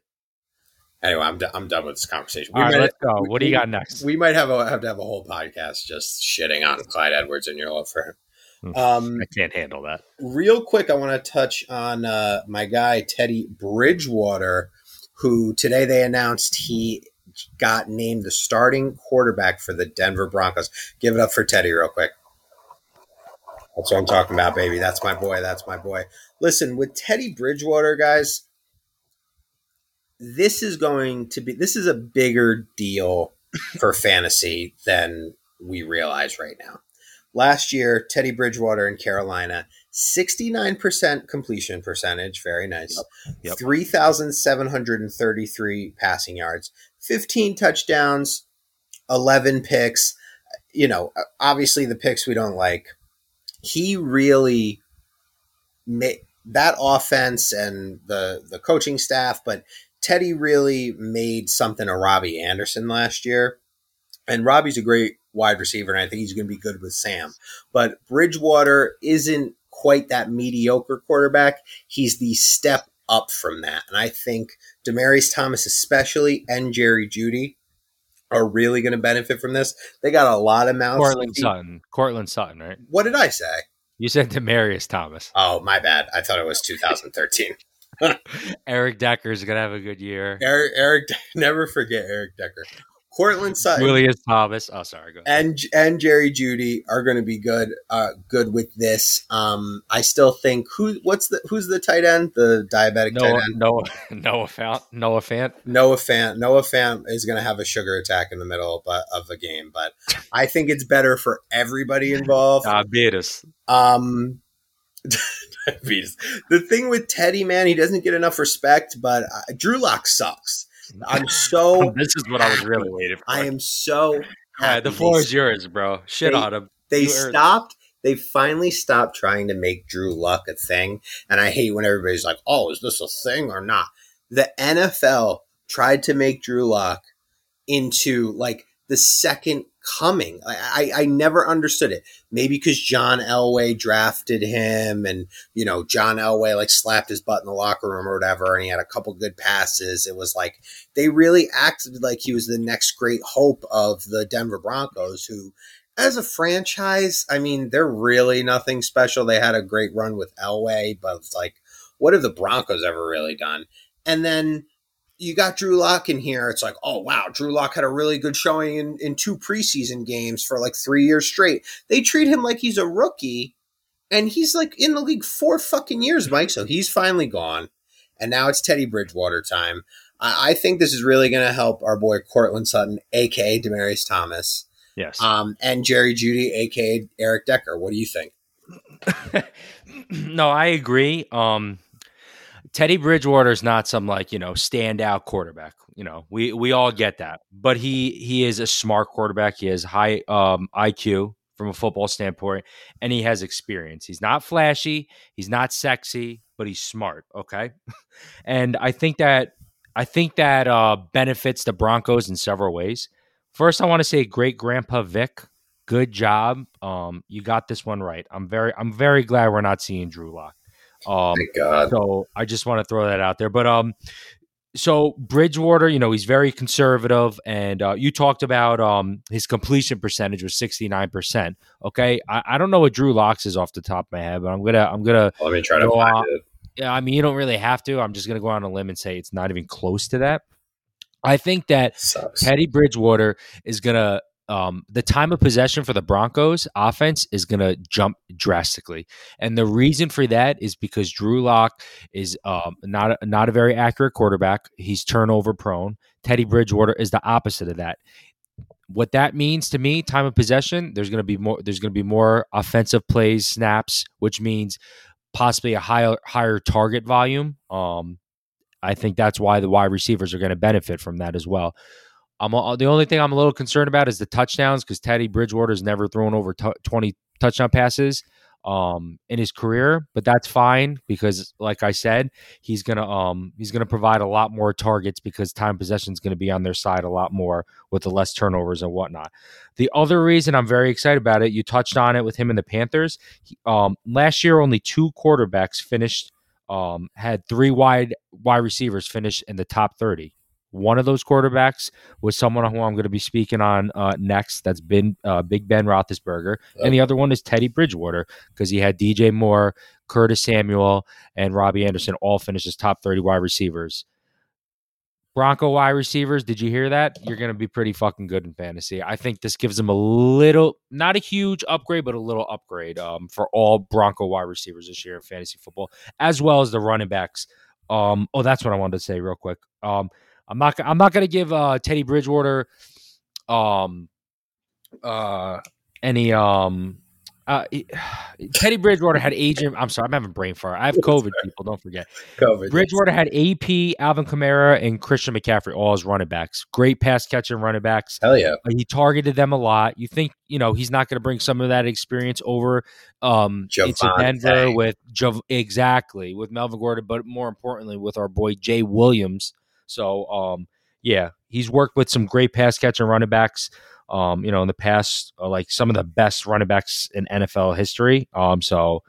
[SPEAKER 2] Anyway, I'm, d- I'm done with this conversation.
[SPEAKER 3] We All right, let's go. What do you got next?
[SPEAKER 2] We might have a, have to have a whole podcast just shitting on Clyde Edwards and your love for him.
[SPEAKER 3] Hmm. Um, I can't handle that.
[SPEAKER 2] Real quick, I want to touch on uh, my guy Teddy Bridgewater, who today they announced he got named the starting quarterback for the Denver Broncos. Give it up for Teddy, real quick. That's what I'm talking about, baby. That's my boy. That's my boy. Listen, with Teddy Bridgewater, guys, this is going to be this is a bigger deal for fantasy than we realize right now. Last year, Teddy Bridgewater in Carolina, 69% completion percentage, very nice. Yep. Yep. 3,733 passing yards, 15 touchdowns, 11 picks. You know, obviously the picks we don't like. He really made that offense and the the coaching staff, but Teddy really made something of Robbie Anderson last year. And Robbie's a great wide receiver, and I think he's going to be good with Sam. But Bridgewater isn't quite that mediocre quarterback. He's the step up from that. And I think Demaryius Thomas, especially, and Jerry Jeudy are really going to benefit from this. They got a lot of mouths.
[SPEAKER 3] Courtland Sutton. Courtland Sutton, right?
[SPEAKER 2] What did I say?
[SPEAKER 3] You said Demaryius Thomas.
[SPEAKER 2] Oh, my bad. I thought it was 2013. <laughs>
[SPEAKER 3] Eric Decker is gonna have a good year.
[SPEAKER 2] Eric, Eric, <laughs> never forget Eric Decker. Courtland Sutton,
[SPEAKER 3] Julius Thomas. Oh, sorry.
[SPEAKER 2] And and Jerry Jeudy are going to be good. Uh, good with this. Um, I still think who what's the who's the tight end? The diabetic tight
[SPEAKER 3] Noah,
[SPEAKER 2] end.
[SPEAKER 3] Noah, <laughs> Noah Fant. Noah Fant.
[SPEAKER 2] Noah Fant. Noah Fant is going to have a sugar attack in the middle of, of the game, but I think it's better for everybody <laughs> involved.
[SPEAKER 3] Diabetes.
[SPEAKER 2] Um, <laughs> diabetes. The thing with Teddy, man, he doesn't get enough respect, but uh, Drew Lock sucks. I'm <laughs> so.
[SPEAKER 3] This is what I was really waiting for.
[SPEAKER 2] I am so.
[SPEAKER 3] All right, the floor is yours, bro. Shit
[SPEAKER 2] They-
[SPEAKER 3] on him.
[SPEAKER 2] They
[SPEAKER 3] You earned
[SPEAKER 2] stopped. They finally stopped trying to make Drew Lock a thing, and I hate when everybody's like, "Oh, is this a thing or not?" The NFL tried to make Drew Lock into like the second coming. I, I, I never understood it. Maybe because John Elway drafted him, and you know John Elway like slapped his butt in the locker room or whatever, and he had a couple good passes. It was like they really acted like he was the next great hope of the Denver Broncos, who as a franchise, I mean, they're really nothing special. They had a great run with Elway, but it's like, what have the Broncos ever really done? And then you got Drew Lock in here. It's like, oh wow, Drew Lock had a really good showing in, in two preseason games for like three years straight. They treat him like he's a rookie, and he's like in the league four fucking years, Mike. So he's finally gone, and now it's Teddy Bridgewater time. I, I think this is really going to help our boy Courtland Sutton, aka Demaryius Thomas
[SPEAKER 3] Yes.
[SPEAKER 2] um, and Jerry Jeudy, aka Eric Decker. What do you think? <laughs>
[SPEAKER 3] no, I agree. Um, Teddy Bridgewater is not some like you know standout quarterback. You know, we we all get that, but he he is a smart quarterback. He has high um, IQ from a football standpoint, and he has experience. He's not flashy, he's not sexy, but he's smart. Okay, <laughs> and I think that I think that uh, benefits the Broncos in several ways. First, I want to say, great Grandpa Vic, good job. Um, you got this one right. I'm very I'm very glad we're not seeing Drew Lock. Um,
[SPEAKER 2] Thank God.
[SPEAKER 3] so I just want to throw that out there. But um, so Bridgewater, you know, he's very conservative, and uh, you talked about um his completion percentage was sixty nine percent. Okay, I, I don't know what Drew Locks is off the top of my head, but I'm gonna I'm gonna
[SPEAKER 2] Let me try to find
[SPEAKER 3] on.
[SPEAKER 2] it.
[SPEAKER 3] yeah, I mean, you don't really have to. I'm just gonna go on a limb and say it's not even close to that. I think that
[SPEAKER 2] Sucks.
[SPEAKER 3] Teddy Bridgewater is gonna um, the time of possession for the Broncos offense is gonna jump drastically, and the reason for that is because Drew Lock is um, not a, not a very accurate quarterback. He's turnover prone. Teddy Bridgewater is the opposite of that. What that means to me, time of possession, there's gonna be more. There's gonna be more offensive plays, snaps, which means possibly a higher higher target volume. Um, I think that's why the wide receivers are going to benefit from that as well. I'm the only thing I'm a little concerned about is the touchdowns because Teddy Bridgewater's never thrown over t- 20 touchdown passes um, in his career, but that's fine because, like I said, he's gonna um, he's gonna provide a lot more targets because time possession is to be on their side a lot more with the less turnovers and whatnot. The other reason I'm very excited about it, you touched on it with him and the Panthers. He, um, last year, only two quarterbacks finished um, had three wide wide receivers finish in the top 30. One of those quarterbacks was someone who I'm going to be speaking on uh, next. That's been uh, Big Ben Roethlisberger, and the other one is Teddy Bridgewater because he had DJ Moore, Curtis Samuel, and Robbie Anderson all finish as top 30 wide receivers. Bronco wide receivers, did you hear that? You're going to be pretty fucking good in fantasy. I think this gives them a little, not a huge upgrade, but a little upgrade um, for all Bronco wide receivers this year in fantasy football, as well as the running backs. Um, oh, that's what I wanted to say real quick. Um, I'm not, I'm not going to give uh, Teddy Bridgewater, um, uh, any um, uh, <sighs> Teddy Bridgewater had Adrian. I'm sorry, I'm having brain fart. I have COVID. People, don't forget. COVID. Bridgewater had AP, Alvin Kamara, and Christian McCaffrey, all as running backs. Great pass catching running backs.
[SPEAKER 2] Hell yeah.
[SPEAKER 3] He targeted them a lot. You think you know he's not going to bring some of that experience over um, into Denver with Jav- exactly with Melvin Gordon, but more importantly with our boy Jay Williams. So um, yeah, he's worked with some great pass catching running backs um, you know, in the past, uh, like some of the best running backs in NFL history. Um, so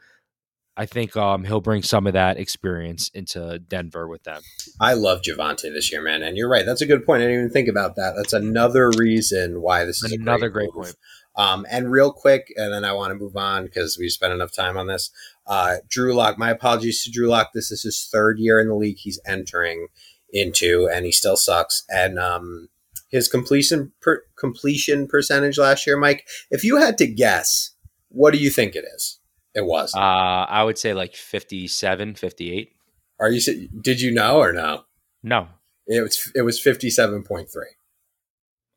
[SPEAKER 3] I think um, he'll bring some of that experience into Denver with them.
[SPEAKER 2] I love Javonte this year, man, and you're right. That's a good point. I didn't even think about that. That's another reason why this is
[SPEAKER 3] another great, great point.
[SPEAKER 2] Um, and real quick, and then I want to move on because we spent enough time on this. Uh, Drew Lock. My apologies to Drew Lock. This is his third year in the league. He's entering into, and he still sucks. And um, his completion per, completion percentage last year, Mike. If you had to guess, what do you think it is? It was.
[SPEAKER 3] Uh, I would say like 57, 58.
[SPEAKER 2] Are you did you know or no?
[SPEAKER 3] No.
[SPEAKER 2] It was it was 57.3.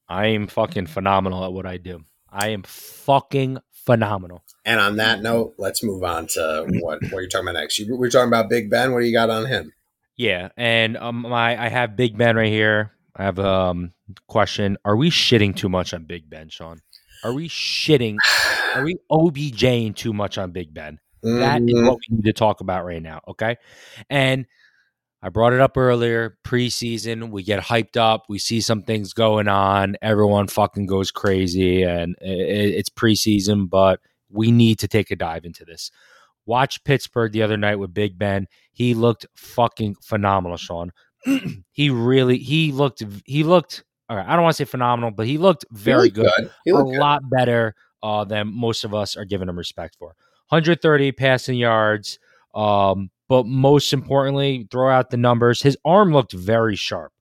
[SPEAKER 3] I am fucking phenomenal at what I do. I am fucking phenomenal.
[SPEAKER 2] And on that note, let's move on to what what you're talking about next. You, we're talking about Big Ben. What do you got on him?
[SPEAKER 3] Yeah, and um, my I have Big Ben right here. I have a um, question. Are we shitting too much on Big Ben, Sean? Are we shitting? Are we OBJing too much on Big Ben? Mm-hmm. That is mm-hmm. what we need to talk about right now. Okay. And I brought it up earlier. Preseason, we get hyped up. We see some things going on. Everyone fucking goes crazy, and it's preseason, but we need to take a dive into this. Watch Pittsburgh the other night with Big Ben. He looked fucking phenomenal, Sean. <clears throat> he really he looked he looked all right, I don't want to say phenomenal, but he looked very he good. good. a good. lot better uh, than most of us are giving him respect for. 130 passing yards, um, but most importantly, throw out the numbers. His arm looked very sharp.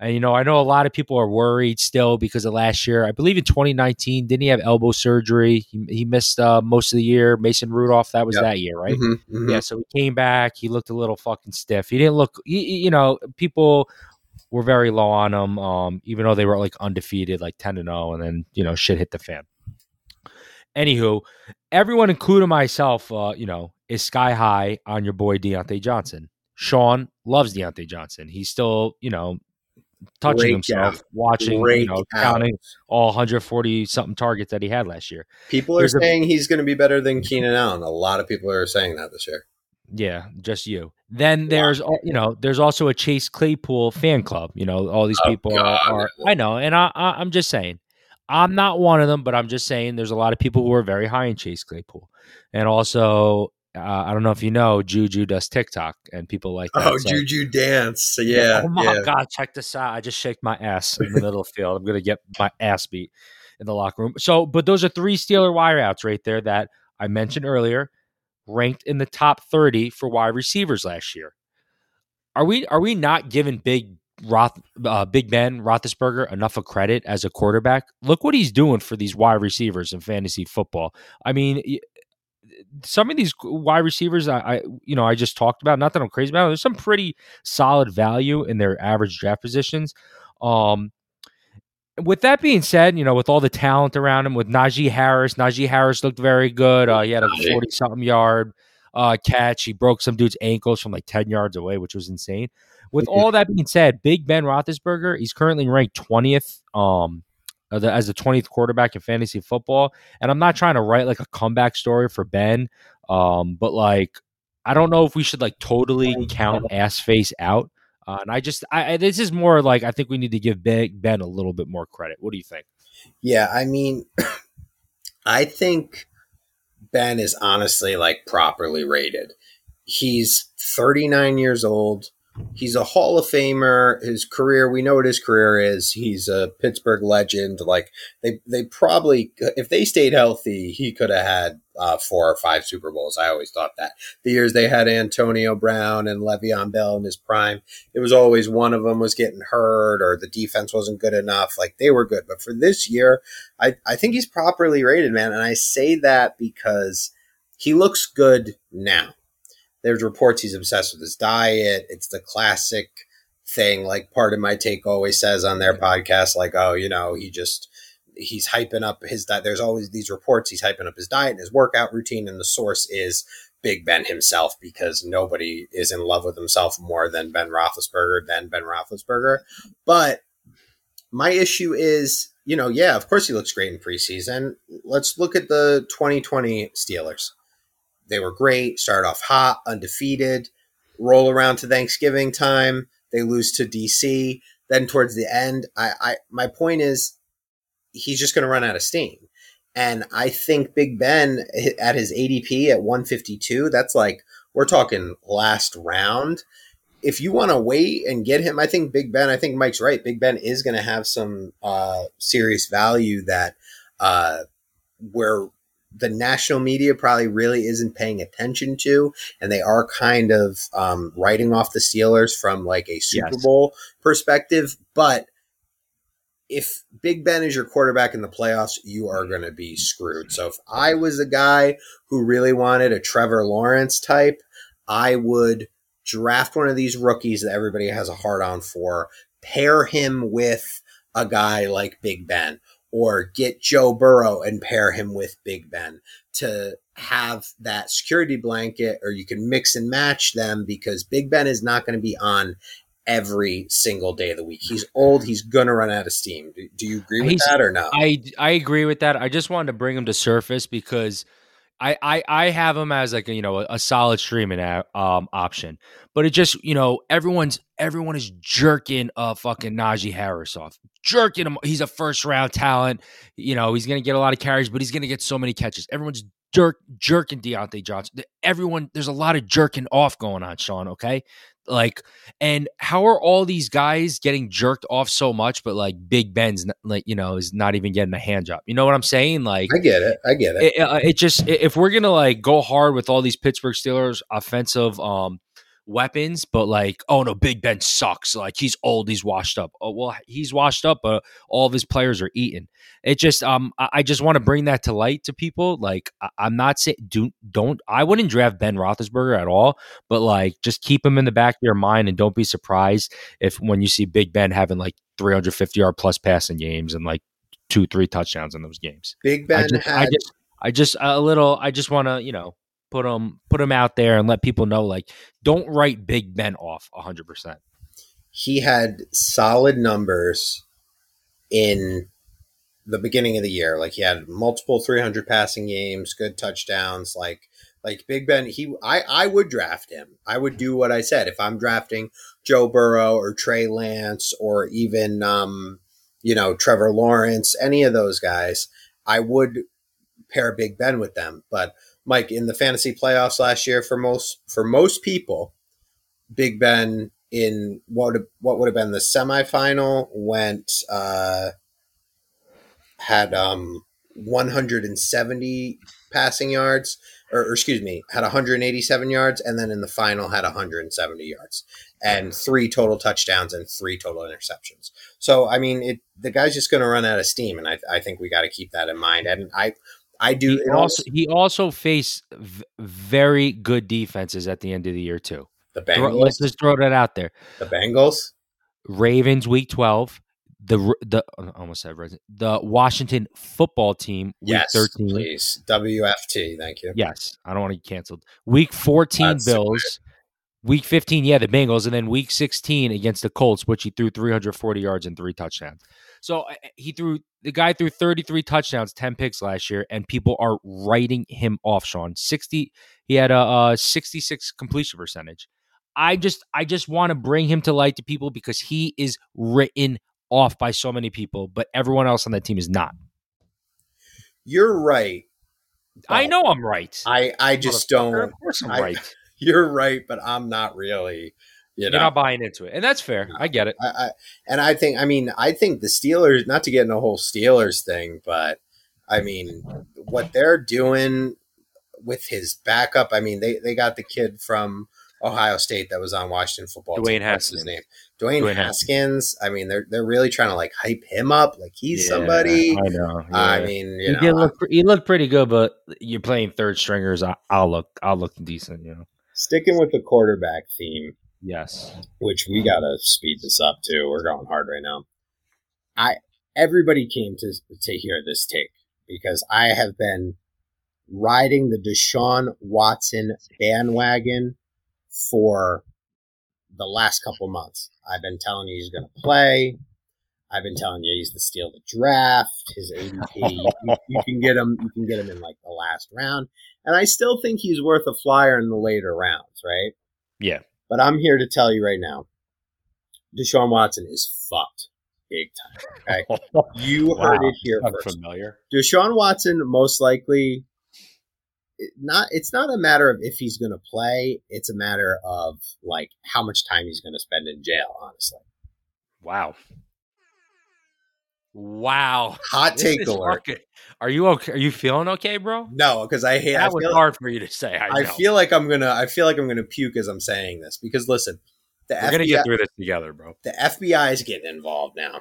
[SPEAKER 3] And you know, I know a lot of people are worried still because of last year. I believe in 2019, didn't he have elbow surgery? He, he missed uh, most of the year. Mason Rudolph, that was yep. that year, right? Mm-hmm, mm-hmm. Yeah. So he came back. He looked a little fucking stiff. He didn't look. He, you know, people were very low on him, um, even though they were like undefeated, like 10 to 0, and then you know shit hit the fan. Anywho, everyone, including myself, uh, you know, is sky high on your boy Diontae Johnson. Sean loves Diontae Johnson. He's still, you know, touching himself, out. watching, Break you know, out. counting all 140 something targets that he had last year.
[SPEAKER 2] People are There's saying a, he's going to be better than <laughs> Keenan Allen. A lot of people are saying that this year.
[SPEAKER 3] Yeah, just you. Then there's wow. you know there's also a Chase Claypool fan club. You know all these oh, people God. are, I know, and I, I I'm just saying. I'm not one of them, but I'm just saying there's a lot of people who are very high in Chase Claypool, and also uh, I don't know if you know, Juju does TikTok and people like that.
[SPEAKER 2] Oh, so, Juju dance. yeah.
[SPEAKER 3] Oh
[SPEAKER 2] my
[SPEAKER 3] yeah. God, check this out. I just shaked my ass in the middle of the field. I'm going to get my ass beat in the locker room. So, but those are three Steeler wideouts right there that I mentioned earlier, ranked in the top 30 for wide receivers last year. Are we are we not giving Big Roth, uh, Big Ben Roethlisberger enough of credit as a quarterback? Look what he's doing for these wide receivers in fantasy football. I mean, some of these wide receivers I, I, you know I just talked about, not that I'm crazy about, there's some pretty solid value in their average draft positions. Um, with that being said, you know, with all the talent around him, with Najee Harris, Najee Harris looked very good. Uh, he had a 40 something yard uh, catch. He broke some dude's ankles from like 10 yards away, which was insane. With <laughs> all that being said, Big Ben Roethlisberger, he's currently ranked 20th um, uh, as the 20th quarterback in fantasy football. And I'm not trying to write like a comeback story for Ben, um, but like I don't know if we should like totally count ass face out. Uh, and I just, I, this is more like I think we need to give Big Ben a little bit more credit. What do you think?
[SPEAKER 2] Yeah, I mean, <clears throat> I think Ben is honestly like properly rated. He's 39 years old he's a Hall of Famer. His career, we know what his career is. He's a Pittsburgh legend. Like they, they probably, if they stayed healthy, he could have had uh, four or five Super Bowls. I always thought that the years they had Antonio Brown and Le'Veon Bell in his prime, it was always one of them was getting hurt or the defense wasn't good enough. Like they were good, but for this year, I, I think he's properly rated, man. And I say that because he looks good now there's reports he's obsessed with his diet. It's the classic thing. Like Pardon My Take always says on their podcast, like, oh, you know, he just he's hyping up his diet. There's always these reports he's hyping up his diet and his workout routine, and the source is Big Ben himself because nobody is in love with himself more than Ben Roethlisberger than Ben Roethlisberger. But my issue is, you know, yeah, of course he looks great in preseason. Let's look at the 2020 Steelers. They were great, start off hot, undefeated, roll around to Thanksgiving time, they lose to DC. Then towards the end, I, I my point is he's just going to run out of steam. And I think Big Ben at his ADP at 152, that's like, we're talking last round. If you want to wait and get him, I think Big Ben, I think Mike's right. Big Ben is going to have some uh, serious value that uh, where the national media probably really isn't paying attention to, and they are kind of um, writing off the Steelers from like a Super yes. Bowl perspective. But if Big Ben is your quarterback in the playoffs, you are going to be screwed. So if I was a guy who really wanted a Trevor Lawrence type, I would draft one of these rookies that everybody has a hard on for, pair him with a guy like Big Ben, or get Joe Burrow and pair him with Big Ben to have that security blanket, or you can mix and match them because Big Ben is not going to be on every single day of the week. He's old. He's gonna run out of steam. Do, do you agree uh, with he's, that or no?
[SPEAKER 3] I I agree with that. I just wanted to bring him to surface because I I, I have him as like a, you know a, a solid streaming um option, but it just you know everyone's everyone is jerking a fucking Najee Harris off, jerking him. He's a first round talent. You know he's gonna get a lot of carries, but he's gonna get so many catches. Everyone's jerk jerking Diontae Johnson. Everyone, there's a lot of jerking off going on, Sean. Okay, like, and how are all these guys getting jerked off so much, but like Big Ben's like, you know, is not even getting a hand job? You know what I'm saying? Like,
[SPEAKER 2] I get it. I get it.
[SPEAKER 3] It, uh, it just, if we're going to like go hard with all these Pittsburgh Steelers offensive, um, weapons, but like, oh no, Big Ben sucks. Like he's old, he's washed up. Oh well, he's washed up, but all of his players are eaten. It just, um, I, I just want to bring that to light to people. Like, I, am not saying do don't. I wouldn't draft Ben Roethlisberger at all, but like, just keep him in the back of your mind, and don't be surprised if when you see Big Ben having like 350 yard plus passing games and like two, three touchdowns in those games.
[SPEAKER 2] Big Ben
[SPEAKER 3] I just,
[SPEAKER 2] had.
[SPEAKER 3] I just, I just a little. I just want to, you know, put them put them out there and let people know like don't write Big Ben off 100%.
[SPEAKER 2] He had solid numbers in the beginning of the year. Like he had multiple 300 passing games, good touchdowns, like like Big Ben, he I I would draft him. I would do what I said if I'm drafting Joe Burrow or Trey Lance or even um you know Trevor Lawrence, any of those guys, I would pair Big Ben with them. But Mike, in the fantasy playoffs last year, for most for most people, Big Ben in what what would have been the semifinal went uh, had um 170 passing yards, or, or, excuse me, had 187 yards, and then in the final had 170 yards and three total touchdowns and three total interceptions. So I mean, it the guy's just going to run out of steam, and I, I think we got to keep that in mind. And I I do.
[SPEAKER 3] He also, he also faced v- very good defenses at the end of the year too.
[SPEAKER 2] The Bengals.
[SPEAKER 3] let's just throw that out there.
[SPEAKER 2] The Bengals.
[SPEAKER 3] Ravens week twelve. The the almost said the Washington football team week
[SPEAKER 2] yes,
[SPEAKER 3] thirteen.
[SPEAKER 2] Please WFT. Thank you.
[SPEAKER 3] Yes, I don't want to get canceled. Week fourteen That's Bills. Week 15, yeah, the Bengals, and then week 16 against the Colts, which he threw 340 yards and three touchdowns. So he threw the guy threw 33 touchdowns, 10 picks last year, and people are writing him off, Sean. 60, he had a, a 66 completion percentage. I just I just want to bring him to light to people because he is written off by so many people, but everyone else on that team is not.
[SPEAKER 2] You're right.
[SPEAKER 3] I know I'm right.
[SPEAKER 2] I I just don't.
[SPEAKER 3] Of course I'm
[SPEAKER 2] I,
[SPEAKER 3] right. <laughs>
[SPEAKER 2] You're right, but I'm not really. You
[SPEAKER 3] are not buying into it, and that's fair. No. I get it.
[SPEAKER 2] I, I, and I think, I mean, I think the Steelers, not to get in a whole Steelers thing, but I mean, what they're doing with his backup. I mean, they they got the kid from Ohio State that was on Washington football.
[SPEAKER 3] Dwayne Haskins.
[SPEAKER 2] his name? Dwayne, Dwayne Haskins. I mean, they're they're really trying to like hype him up, like he's yeah, somebody.
[SPEAKER 3] I know.
[SPEAKER 2] Yeah. I mean,
[SPEAKER 3] he
[SPEAKER 2] know, did
[SPEAKER 3] look he looked pretty good, but you're playing third stringers. I, will look I'll look decent, you know.
[SPEAKER 2] Sticking with the quarterback theme,
[SPEAKER 3] Yes.
[SPEAKER 2] Which we got to speed this up too. We're going hard right now. I everybody came to to hear this take because I have been riding the Deshaun Watson bandwagon for the last couple months. I've been telling you he's going to play. I've been telling you he's the steal the draft. His ADP, you, you, can get him. You can get him in like the last round, and I still think he's worth a flyer in the later rounds, right?
[SPEAKER 3] Yeah.
[SPEAKER 2] But I'm here to tell you right now, Deshaun Watson is fucked big time. Okay, <laughs> you
[SPEAKER 3] Wow,
[SPEAKER 2] heard it here
[SPEAKER 3] I'm
[SPEAKER 2] first.
[SPEAKER 3] familiar.
[SPEAKER 2] Deshaun Watson most likely not it's not a matter of if he's going to play it's a matter of like how much time he's going to spend in jail honestly
[SPEAKER 3] Wow. Wow.
[SPEAKER 2] hot take alert
[SPEAKER 3] Are you okay? Are you feeling okay, bro?
[SPEAKER 2] no because i hate I
[SPEAKER 3] That was
[SPEAKER 2] feel,
[SPEAKER 3] hard for you to say. I,
[SPEAKER 2] I feel like i'm gonna i feel like i'm gonna puke as i'm saying this because listen the
[SPEAKER 3] We're gonna get through this together, bro.
[SPEAKER 2] the fbi is getting involved now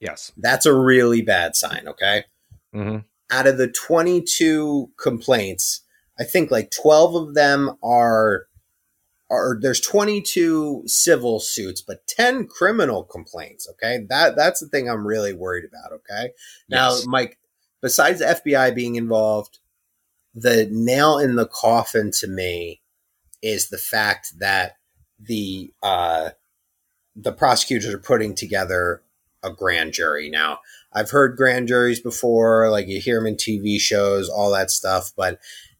[SPEAKER 3] Yes.
[SPEAKER 2] that's a really bad sign okay
[SPEAKER 3] hmm
[SPEAKER 2] out of the 22 complaints, I think like 12 of them are are there's 22 civil suits, but 10 criminal complaints, okay? That that's the thing I'm really worried about, okay? Now,
[SPEAKER 3] Yes.
[SPEAKER 2] Mike, besides the FBI being involved, the nail in the coffin to me is the fact that the uh the prosecutors are putting together a grand jury. Now, I've heard grand juries before, like you hear them in TV shows, all that stuff, but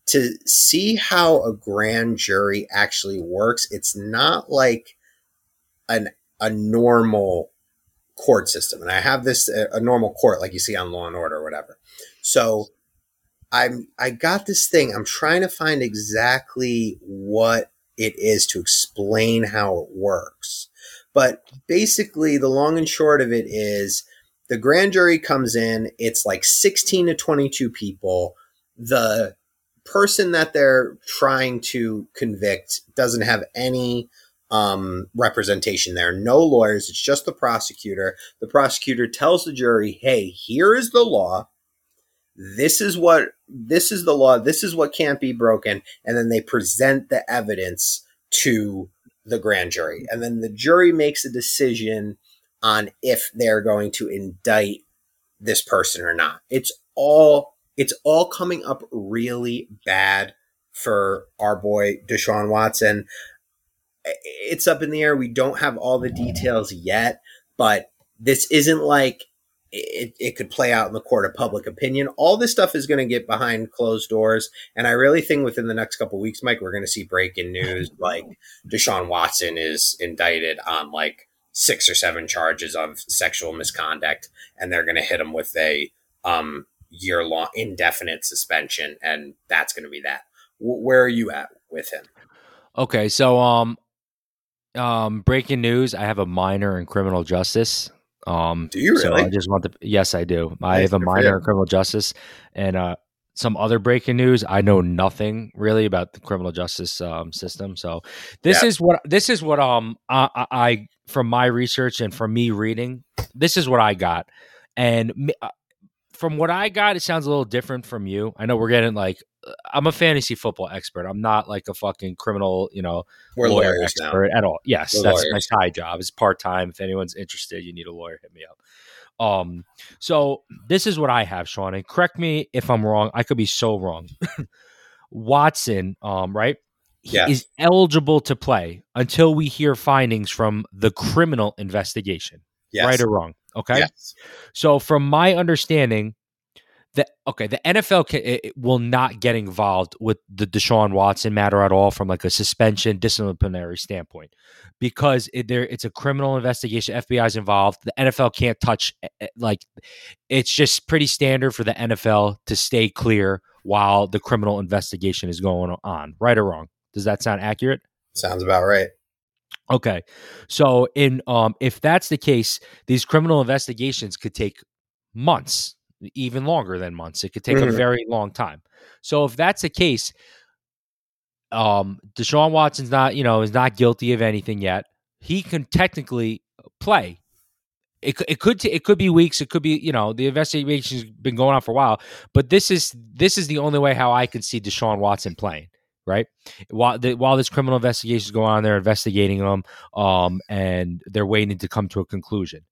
[SPEAKER 2] to see how a grand jury actually works, it's not like an a normal court system. And I have this a, a normal court like you see on Law and Order or whatever. So I'm I got this thing. I'm trying to find exactly what it is to explain how it works. But basically the long and short of it is the grand jury comes in, it's like 16 to 22 people. The person that they're trying to convict doesn't have any um, representation there. No lawyers. It's just the prosecutor. The prosecutor tells the jury, "Hey, here is the law. This is what this is the law. This is what can't be broken." And then they present the evidence to the grand jury, and then the jury makes a decision on if they're going to indict this person or not. It's all it's all coming up really bad for our boy Deshaun Watson. It's up in the air. We don't have all the details yet, but this isn't like it, it could play out in the court of public opinion. All this stuff is going to get behind closed doors. And I really think within the next couple weeks, Mike, we're going to see breaking news like Deshaun Watson is indicted on like six or seven charges of sexual misconduct, and they're going to hit him with a um, year long indefinite suspension, and that's going to be that. W- where are you at with him?
[SPEAKER 3] Okay, so um, um, breaking news: I have a minor in criminal justice. Um,
[SPEAKER 2] Do you
[SPEAKER 3] So
[SPEAKER 2] really?
[SPEAKER 3] I just want to. Yes, I do. I have a minor in criminal justice, and uh, some other breaking news. I know nothing really about the criminal justice um, system. So this
[SPEAKER 2] Yeah.
[SPEAKER 3] is what this is what um I, I, from my research and from me reading, this is what I got, and uh, from what I got, it sounds a little different from you. I know we're getting like. uh, I'm a fantasy football expert. I'm not like a fucking criminal, you know,
[SPEAKER 2] We're
[SPEAKER 3] lawyer
[SPEAKER 2] lawyers now.
[SPEAKER 3] at all. Yes,
[SPEAKER 2] We're
[SPEAKER 3] that's
[SPEAKER 2] lawyers.
[SPEAKER 3] my side job. It's part time. If anyone's interested, you need a lawyer, hit me up. Um, so this is what I have, Sean, and correct me if I'm wrong. I could be so wrong. <laughs> Watson, um, right? He
[SPEAKER 2] Yes.
[SPEAKER 3] is eligible to play until we hear findings from the criminal investigation.
[SPEAKER 2] Yes.
[SPEAKER 3] Right or wrong? Okay.
[SPEAKER 2] Yes.
[SPEAKER 3] So, from my understanding, the okay, the NFL ca it, it will not get involved with the Deshaun Watson matter at all from like a suspension disciplinary standpoint because it, there it's a criminal investigation. FBI is involved. The NFL can't touch eh, eh, like it's just pretty standard for the NFL to stay clear while the criminal investigation is going on. Right or wrong? Does that sound accurate?
[SPEAKER 2] Sounds about right.
[SPEAKER 3] Okay. So in um if that's the case, these criminal investigations could take months, even longer than months. It could take a
[SPEAKER 2] Mhm.
[SPEAKER 3] very long time. So if that's the case, um Deshaun Watson's not, you know, is not guilty of anything yet. He can technically play. It, it could t- it could be weeks. It could be you know the investigation's been going on for a while. But this is this is the only way how I can see Deshaun Watson playing. Right while the, while this criminal investigation is going on, they're investigating them, um, and they're waiting to come to a conclusion.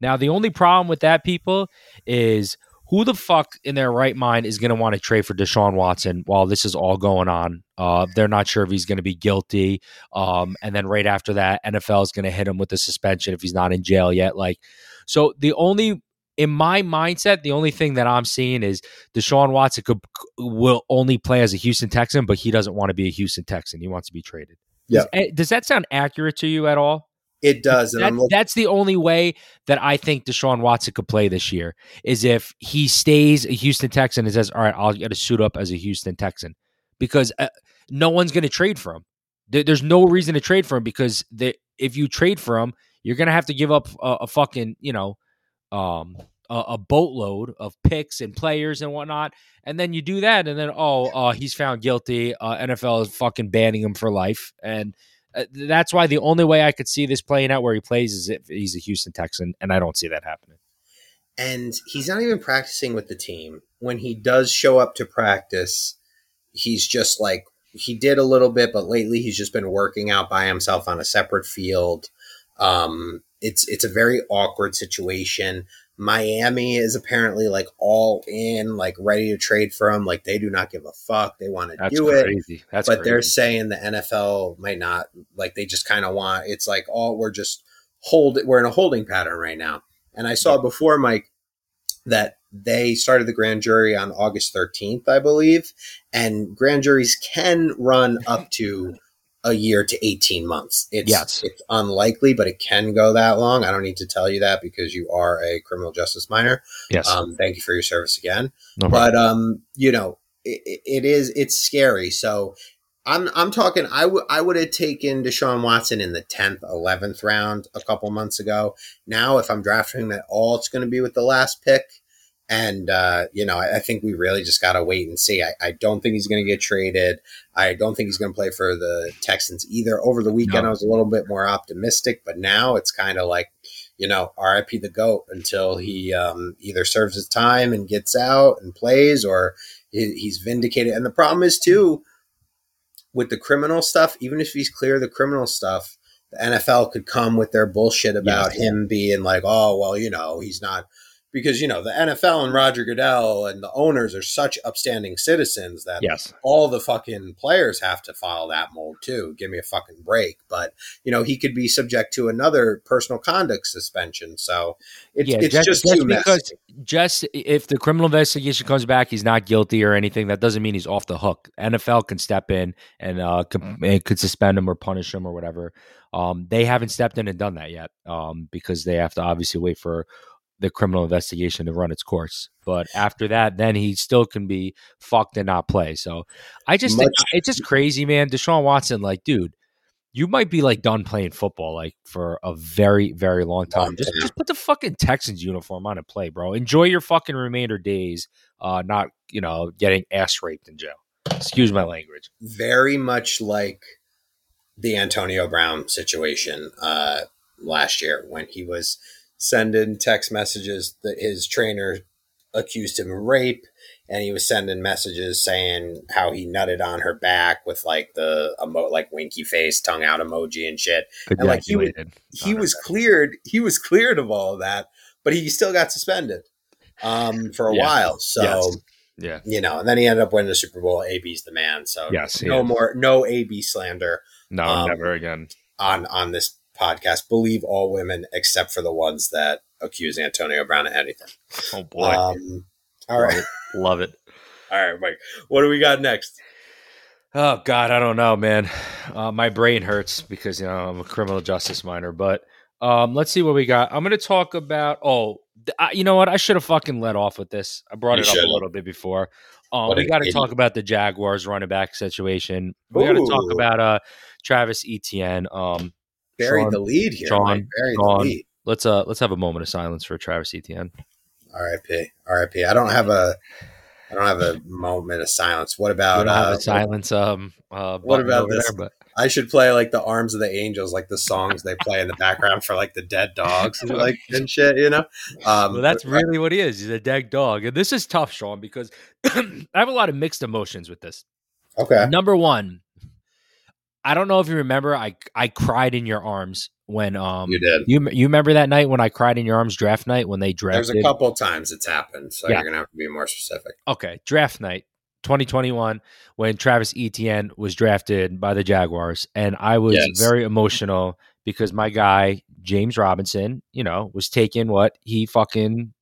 [SPEAKER 3] Now, the only problem with that, people, is who the fuck in their right mind is going to want to trade for Deshaun Watson while this is all going on? Uh, they're not sure if he's going to be guilty. Um, and then right after that, NFL is going to hit him with a suspension if he's not in jail yet. Like, so the only in my mindset, the only thing that I'm seeing is Deshaun Watson could will only play as a Houston Texan, but he doesn't want to be a Houston Texan. He wants to be traded.
[SPEAKER 2] Yeah.
[SPEAKER 3] Does, does that sound accurate to you at all?
[SPEAKER 2] It does. And
[SPEAKER 3] That-
[SPEAKER 2] I'm looking,
[SPEAKER 3] that's the only way that I think Deshaun Watson could play this year is if he stays a Houston Texan and says, "All right, I'll get to suit up as a Houston Texan," because uh, no one's going to trade for him. There, there's no reason to trade for him because the, if you trade for him, you're going to have to give up a, a fucking you know um, a, a boatload of picks and players and whatnot, and then you do that, and then oh, uh, he's found guilty. Uh, NFL is fucking banning him for life, and uh, that's why the only way I could see this playing out where he plays is if he's a Houston Texan, and I don't see that happening.
[SPEAKER 2] and he's not even practicing with the team. When he does show up to practice, he's just like he did a little bit, but lately he's just been working out by himself on a separate field. Um, it's it's a very awkward situation. Miami is apparently like all in, like ready to trade for him. Like they do not give a fuck. They want to do it.
[SPEAKER 3] crazy. That's
[SPEAKER 2] but they're saying the NFL might not like they just kind of want it's like oh we're just hold we're in a holding pattern right now. And I saw before Mike that they started the grand jury on August 13th, I believe, and grand juries can run up to a year to 18 months. It's
[SPEAKER 3] Yes.
[SPEAKER 2] it's unlikely, but it can go that long. I don't need to tell you that because you are a criminal justice minor.
[SPEAKER 3] yes,
[SPEAKER 2] Um, thank you for your service again
[SPEAKER 3] no
[SPEAKER 2] but um you know it, it is it's scary so i'm i'm talking i would i would have taken deshaun watson in the 10th 11th round a couple months ago now if i'm drafting that all it's going to be with the last pick and uh you know i, I think we really just got to wait and see I, I don't think he's going to get traded i don't think he's going to play for the texans either over the weekend
[SPEAKER 3] No.
[SPEAKER 2] i was a little bit more optimistic but now it's kind of like you know, RIP the GOAT until he um, either serves his time and gets out and plays or he, he's vindicated. And the problem is, too, with the criminal stuff, even if he's clear of the criminal stuff, the NFL could come with their bullshit about
[SPEAKER 3] Yes.
[SPEAKER 2] him being like, oh, well, you know, he's not. Because, you know, the NFL and Roger Goodell and the owners are such upstanding citizens that
[SPEAKER 3] yes,
[SPEAKER 2] all the fucking players have to follow that mold too. Give me a fucking break. But you know, he could be subject to another personal conduct suspension. So it's,
[SPEAKER 3] yeah,
[SPEAKER 2] it's
[SPEAKER 3] just,
[SPEAKER 2] just,
[SPEAKER 3] just
[SPEAKER 2] too messy.
[SPEAKER 3] just if the criminal investigation comes back, he's not guilty or anything. That doesn't mean he's off the hook. NFL can step in and uh, could, could suspend him or punish him or whatever. Um, they haven't stepped in and done that yet um, because they have to obviously wait for the criminal investigation to run its course. But after that, then he still can be fucked and not play. So I just think
[SPEAKER 2] Much-
[SPEAKER 3] it's just crazy, man. Deshaun Watson, like, dude, you might be like done playing football like for a very, very long time. Just, just put the fucking Texans uniform on and play, bro. Enjoy your fucking remainder days, uh, not you know getting ass raped in jail. Excuse my language.
[SPEAKER 2] very much like the Antonio Brown situation uh, last year when he was sending text messages that his trainer accused him of rape and he was sending messages saying how he nutted on her back with like the emo- like winky face tongue out emoji and shit And, like, he was- he was cleared he was cleared of all of that but he still got suspended um, for a
[SPEAKER 3] Yeah.
[SPEAKER 2] while so
[SPEAKER 3] Yes. Yeah.
[SPEAKER 2] you know and then he ended up winning the super bowl ab's the man so
[SPEAKER 3] Yes,
[SPEAKER 2] no
[SPEAKER 3] yeah.
[SPEAKER 2] more no ab slander
[SPEAKER 3] No,
[SPEAKER 2] Um,
[SPEAKER 3] never again.
[SPEAKER 2] on on this podcast believe all women except for the ones that accuse antonio brown of anything
[SPEAKER 3] Oh boy,
[SPEAKER 2] um, all right
[SPEAKER 3] love it. <laughs>
[SPEAKER 2] all right mike what do we got next
[SPEAKER 3] Oh God, I don't know, man. Uh, my brain hurts because you know I'm a criminal justice minor. But um, let's see what we got. I'm going to talk about. Oh, I, you know what? I should have fucking let off with this. I brought
[SPEAKER 2] You
[SPEAKER 3] it up
[SPEAKER 2] should've.
[SPEAKER 3] a little bit before. Um, we got to talk about the Jaguars running back situation. We got to talk about uh, Travis Etienne. Um,
[SPEAKER 2] buried
[SPEAKER 3] Sean-
[SPEAKER 2] the lead here
[SPEAKER 3] Sean,
[SPEAKER 2] Mike. buried
[SPEAKER 3] Sean.
[SPEAKER 2] the lead
[SPEAKER 3] let's uh let's have a moment of silence for Travis Etienne.
[SPEAKER 2] rip rip i don't have a i don't have a moment of silence what about
[SPEAKER 3] don't have
[SPEAKER 2] uh,
[SPEAKER 3] a silence. Um, uh,
[SPEAKER 2] what about this?
[SPEAKER 3] There, but
[SPEAKER 2] I should play like the Arms of the Angels, like the songs they play in the background for like the dead dogs and like <laughs> and shit, you know. Um,
[SPEAKER 3] Well, that's
[SPEAKER 2] but-
[SPEAKER 3] really what he is. He's a dead dog. And this is tough, Sean, because <clears throat> I have a lot of mixed emotions with this.
[SPEAKER 2] okay.
[SPEAKER 3] Number one, I don't know if you remember. I I cried in your arms when um
[SPEAKER 2] You did.
[SPEAKER 3] you you remember that night when I cried in your arms draft night when they drafted.
[SPEAKER 2] There's a couple times it's happened, so
[SPEAKER 3] Yeah.
[SPEAKER 2] you're gonna have to be more specific.
[SPEAKER 3] okay, draft night 2021 when Travis Etienne was drafted by the Jaguars and I was
[SPEAKER 2] Yes.
[SPEAKER 3] very emotional because my guy James Robinson, you know, was taking what he fucking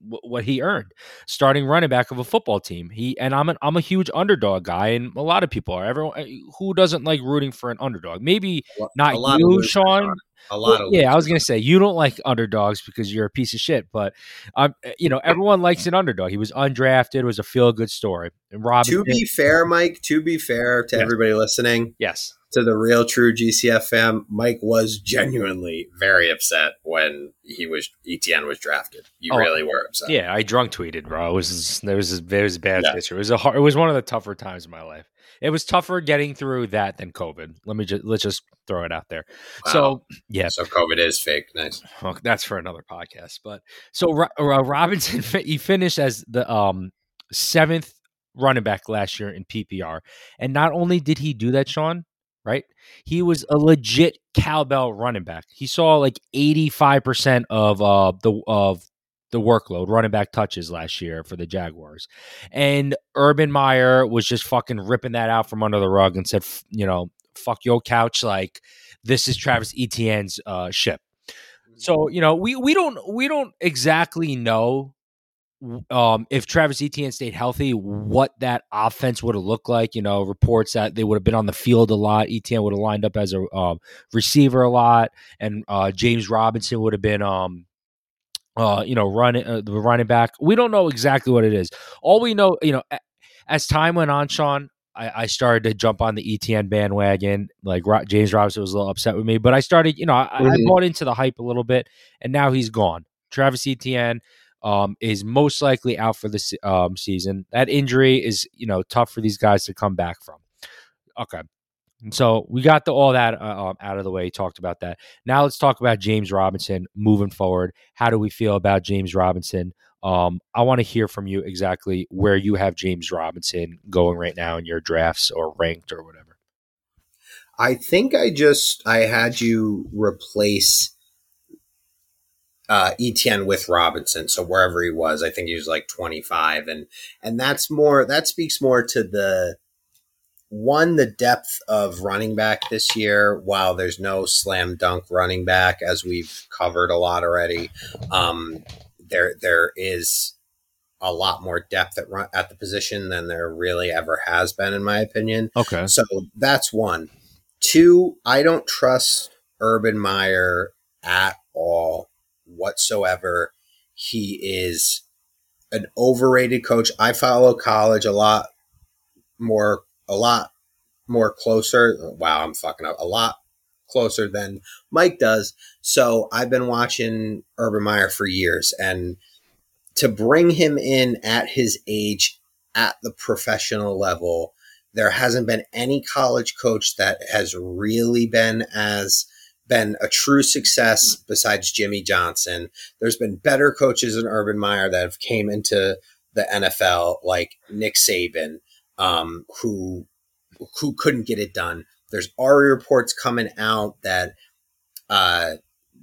[SPEAKER 3] what he earned starting running back of a football team. He and i'm an, i'm a huge underdog guy and a lot of people are. Everyone uh, who doesn't like rooting for an underdog? Maybe not you sean.
[SPEAKER 2] A lot
[SPEAKER 3] Well,
[SPEAKER 2] of
[SPEAKER 3] yeah, I was gonna say you don't like underdogs because you're a piece of shit, but um, you know everyone likes an underdog. He was undrafted, it was a feel good story. And Robinson,
[SPEAKER 2] To be fair, Mike, to be fair to
[SPEAKER 3] Yes.
[SPEAKER 2] everybody listening,
[SPEAKER 3] yes,
[SPEAKER 2] to the real true GCF fan, Mike was genuinely very upset when he was Etienne was drafted. You
[SPEAKER 3] Oh,
[SPEAKER 2] really were upset.
[SPEAKER 3] yeah, I drunk tweeted, bro. It was there was there was a bad
[SPEAKER 2] Yeah.
[SPEAKER 3] picture. It was a hard, it was one of the tougher times in my life. It was tougher getting through that than COVID. Let me just let's just throw it out there.
[SPEAKER 2] Wow.
[SPEAKER 3] So yeah,
[SPEAKER 2] So COVID is fake. Nice.
[SPEAKER 3] Well, that's for another podcast. But so Ro- Robinson, he finished as the um, seventh running back last year in PPR, and not only did he do that, Sean, right? He was a legit cowbell running back. He saw like eighty five percent of uh the of the workload running back touches last year for the Jaguars, and Urban Meyer was just fucking ripping that out from under the rug and said, you know, fuck your couch, like this is Travis Etienne's uh, ship. So you know, we we don't we don't exactly know um, if Travis Etienne stayed healthy, what that offense would have looked like. You know, reports that they would have been on the field a lot. Etienne would have lined up as a um, receiver a lot, and uh, James Robinson would have been. Um, uh, you know, running uh, the running back. We don't know exactly what it is. All we know, you know, as time went on, Sean, I, I started to jump on the Etienne bandwagon. Like James Robinson was a little upset with me, but I started, you know, I, I
[SPEAKER 2] Mhm.
[SPEAKER 3] bought into the hype a little bit, and now he's gone. Travis Etienne um, is most likely out for the um, season. That injury is, you know, tough for these guys to come back from. Okay. And so we got the, all that uh, um, out of the way. Talked about that. Now let's talk about James Robinson moving forward. How do we feel about James Robinson? Um, I want to hear from you exactly where you have James Robinson going right now in your drafts or ranked or whatever.
[SPEAKER 2] I think I just I had you replace uh, Etienne with Robinson. So wherever he was, I think he was like 25, and and that's more that speaks more to the one the depth of running back this year. While there's no slam dunk running back, as we've covered a lot already, um, there there is a lot more depth at run, at the position than there really ever has been, in my opinion.
[SPEAKER 3] Okay.
[SPEAKER 2] So that's one. Two, I don't trust Urban Meyer at all whatsoever. He is an overrated coach. I follow college a lot more, a lot more closer. Wow, I'm fucking up. A lot closer than Mike does. So I've been watching Urban Meyer for years and to bring him in at his age at the professional level there hasn't been any college coach that has really been as been a true success besides Jimmy Johnson. There's been better coaches than Urban Meyer that have came into the NFL, like Nick Saban, um, who who couldn't get it done. There's already reports coming out that uh,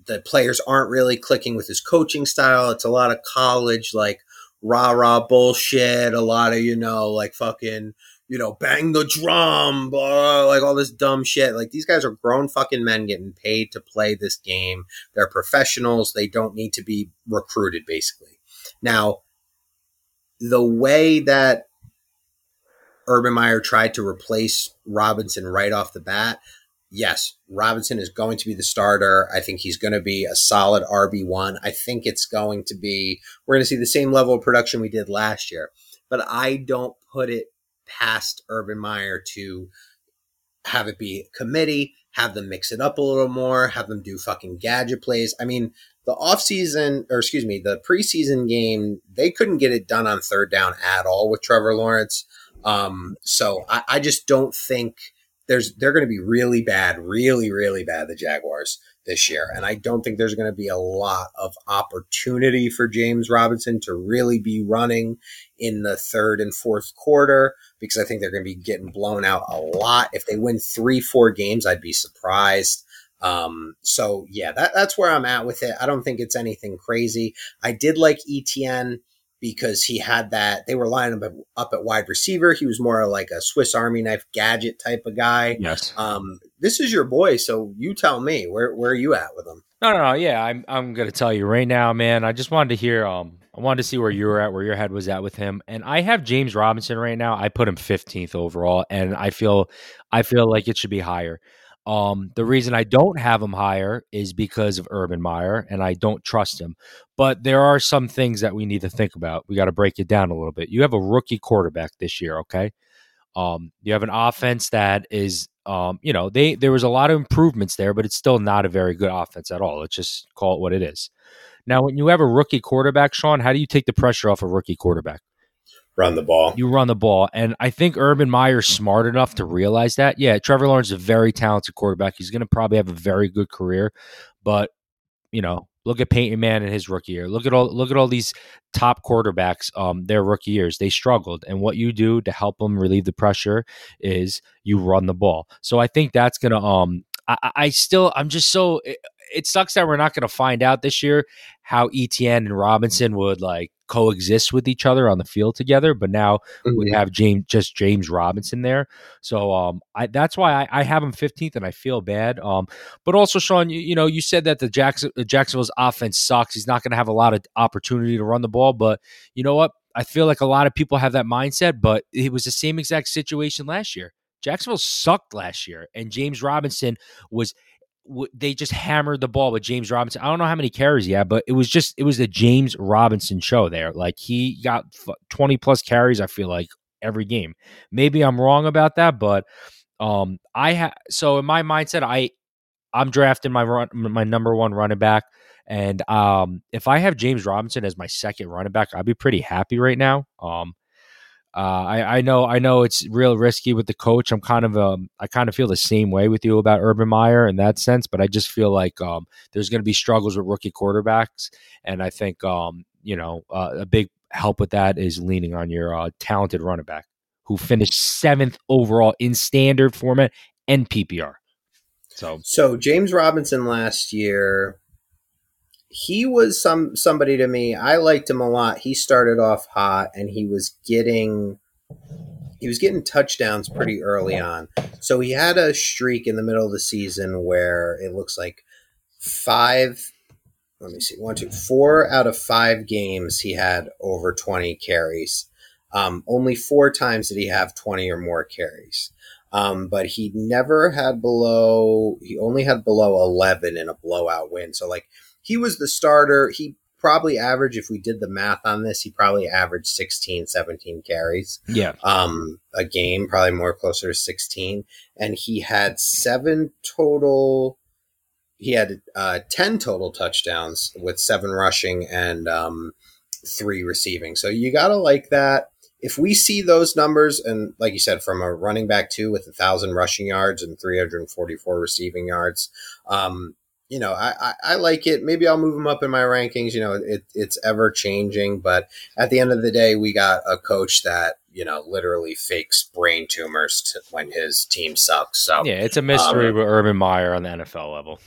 [SPEAKER 2] the players aren't really clicking with his coaching style. It's a lot of college like rah rah bullshit. A lot of you know like fucking you know, bang the drum, blah, like all this dumb shit. Like these guys are grown fucking men getting paid to play this game. They're professionals. They don't need to be recruited, basically. Now, the way that Urban Meyer tried to replace Robinson right off the bat, yes, Robinson is going to be the starter. I think he's going to be a solid RB1. I think it's going to be, we're going to see the same level of production we did last year. But I don't put it past Urban Meyer to have it be a committee, have them mix it up a little more, have them do fucking gadget plays. I mean, the offseason, or excuse me, the preseason game, they couldn't get it done on third down at all with Trevor Lawrence. Um, so I, I just don't think there's they're going to be really bad, really really bad the Jaguars this year, and I don't think there's going to be a lot of opportunity for James Robinson to really be running in the third and fourth quarter because I think they're going to be getting blown out a lot. If they win three four games, I'd be surprised. Um, so yeah, that, that's where I'm at with it. I don't think it's anything crazy. I did like Etienne because he had that. They were lining up, up at wide receiver. He was more like a Swiss Army knife gadget type of guy.
[SPEAKER 3] Yes.
[SPEAKER 2] Um, this is your boy, so you tell me where where are you at with him?
[SPEAKER 3] No, no, no. Yeah, I'm I'm gonna tell you right now, man. I just wanted to hear. Um, I wanted to see where you were at, where your head was at with him, and I have James Robinson right now. I put him 15th overall, and I feel I feel like it should be higher. Um, the reason I don't have him higher is because of Urban Meyer, and I don't trust him. But there are some things that we need to think about. We got to break it down a little bit. You have a rookie quarterback this year, okay? Um, you have an offense that is, um, you know, they there was a lot of improvements there, but it's still not a very good offense at all. Let's just call it what it is. Now, when you have a rookie quarterback, Sean, how do you take the pressure off a rookie quarterback?
[SPEAKER 2] Run the ball.
[SPEAKER 3] You run the ball. And I think Urban Meyer's smart enough to realize that. Yeah, Trevor Lawrence is a very talented quarterback. He's going to probably have a very good career. But, you know, look at Peyton Man in his rookie year. Look at all look at all these top quarterbacks, um, their rookie years. They struggled. And what you do to help them relieve the pressure is you run the ball. So I think that's gonna um I, I still I'm just so it, sucks that we're not going to find out this year how Etienne and Robinson would like coexist with each other on the field together. But now mm-hmm. we have James, just James Robinson there. So um, I, that's why I, I, have him 15th, and I feel bad. Um, but also, Sean, you, you know, you said that the Jackson, Jacksonville's offense sucks. He's not going to have a lot of opportunity to run the ball. But you know what? I feel like a lot of people have that mindset, but it was the same exact situation last year. Jacksonville sucked last year, and James Robinson was they just hammered the ball with James Robinson. I don't know how many carries he had, but it was just it was a James Robinson show there. Like he got 20 plus carries I feel like every game. Maybe I'm wrong about that, but um I have so in my mindset I I'm drafting my run my number 1 running back and um if I have James Robinson as my second running back, I'd be pretty happy right now. Um uh, I, I know I know it's real risky with the coach. I'm kind of um, I kind of feel the same way with you about Urban Meyer in that sense, but I just feel like um, there's going to be struggles with rookie quarterbacks, and I think um, you know uh, a big help with that is leaning on your uh, talented running back who finished seventh overall in standard format and PPR. So
[SPEAKER 2] so James Robinson last year he was some somebody to me. I liked him a lot. He started off hot and he was getting he was getting touchdowns pretty early on. So he had a streak in the middle of the season where it looks like five let me see, one, two, four out of five games he had over 20 carries. Um, only four times did he have 20 or more carries. Um, but he never had below, he only had below 11 in a blowout win. So, like, he was the starter. He probably averaged, if we did the math on this, he probably averaged 16, 17 carries.
[SPEAKER 3] Yeah.
[SPEAKER 2] Um, a game, probably more closer to 16. And he had seven total, he had uh, 10 total touchdowns with seven rushing and um, three receiving. So you got to like that. If we see those numbers, and like you said, from a running back two with a thousand rushing yards and 344 receiving yards, um, you know, I, I, I, like it. Maybe I'll move him up in my rankings. You know, it, it's ever changing, but at the end of the day, we got a coach that you know literally fakes brain tumors to, when his team sucks. So
[SPEAKER 3] yeah, it's a mystery um, with Urban Meyer on the NFL level.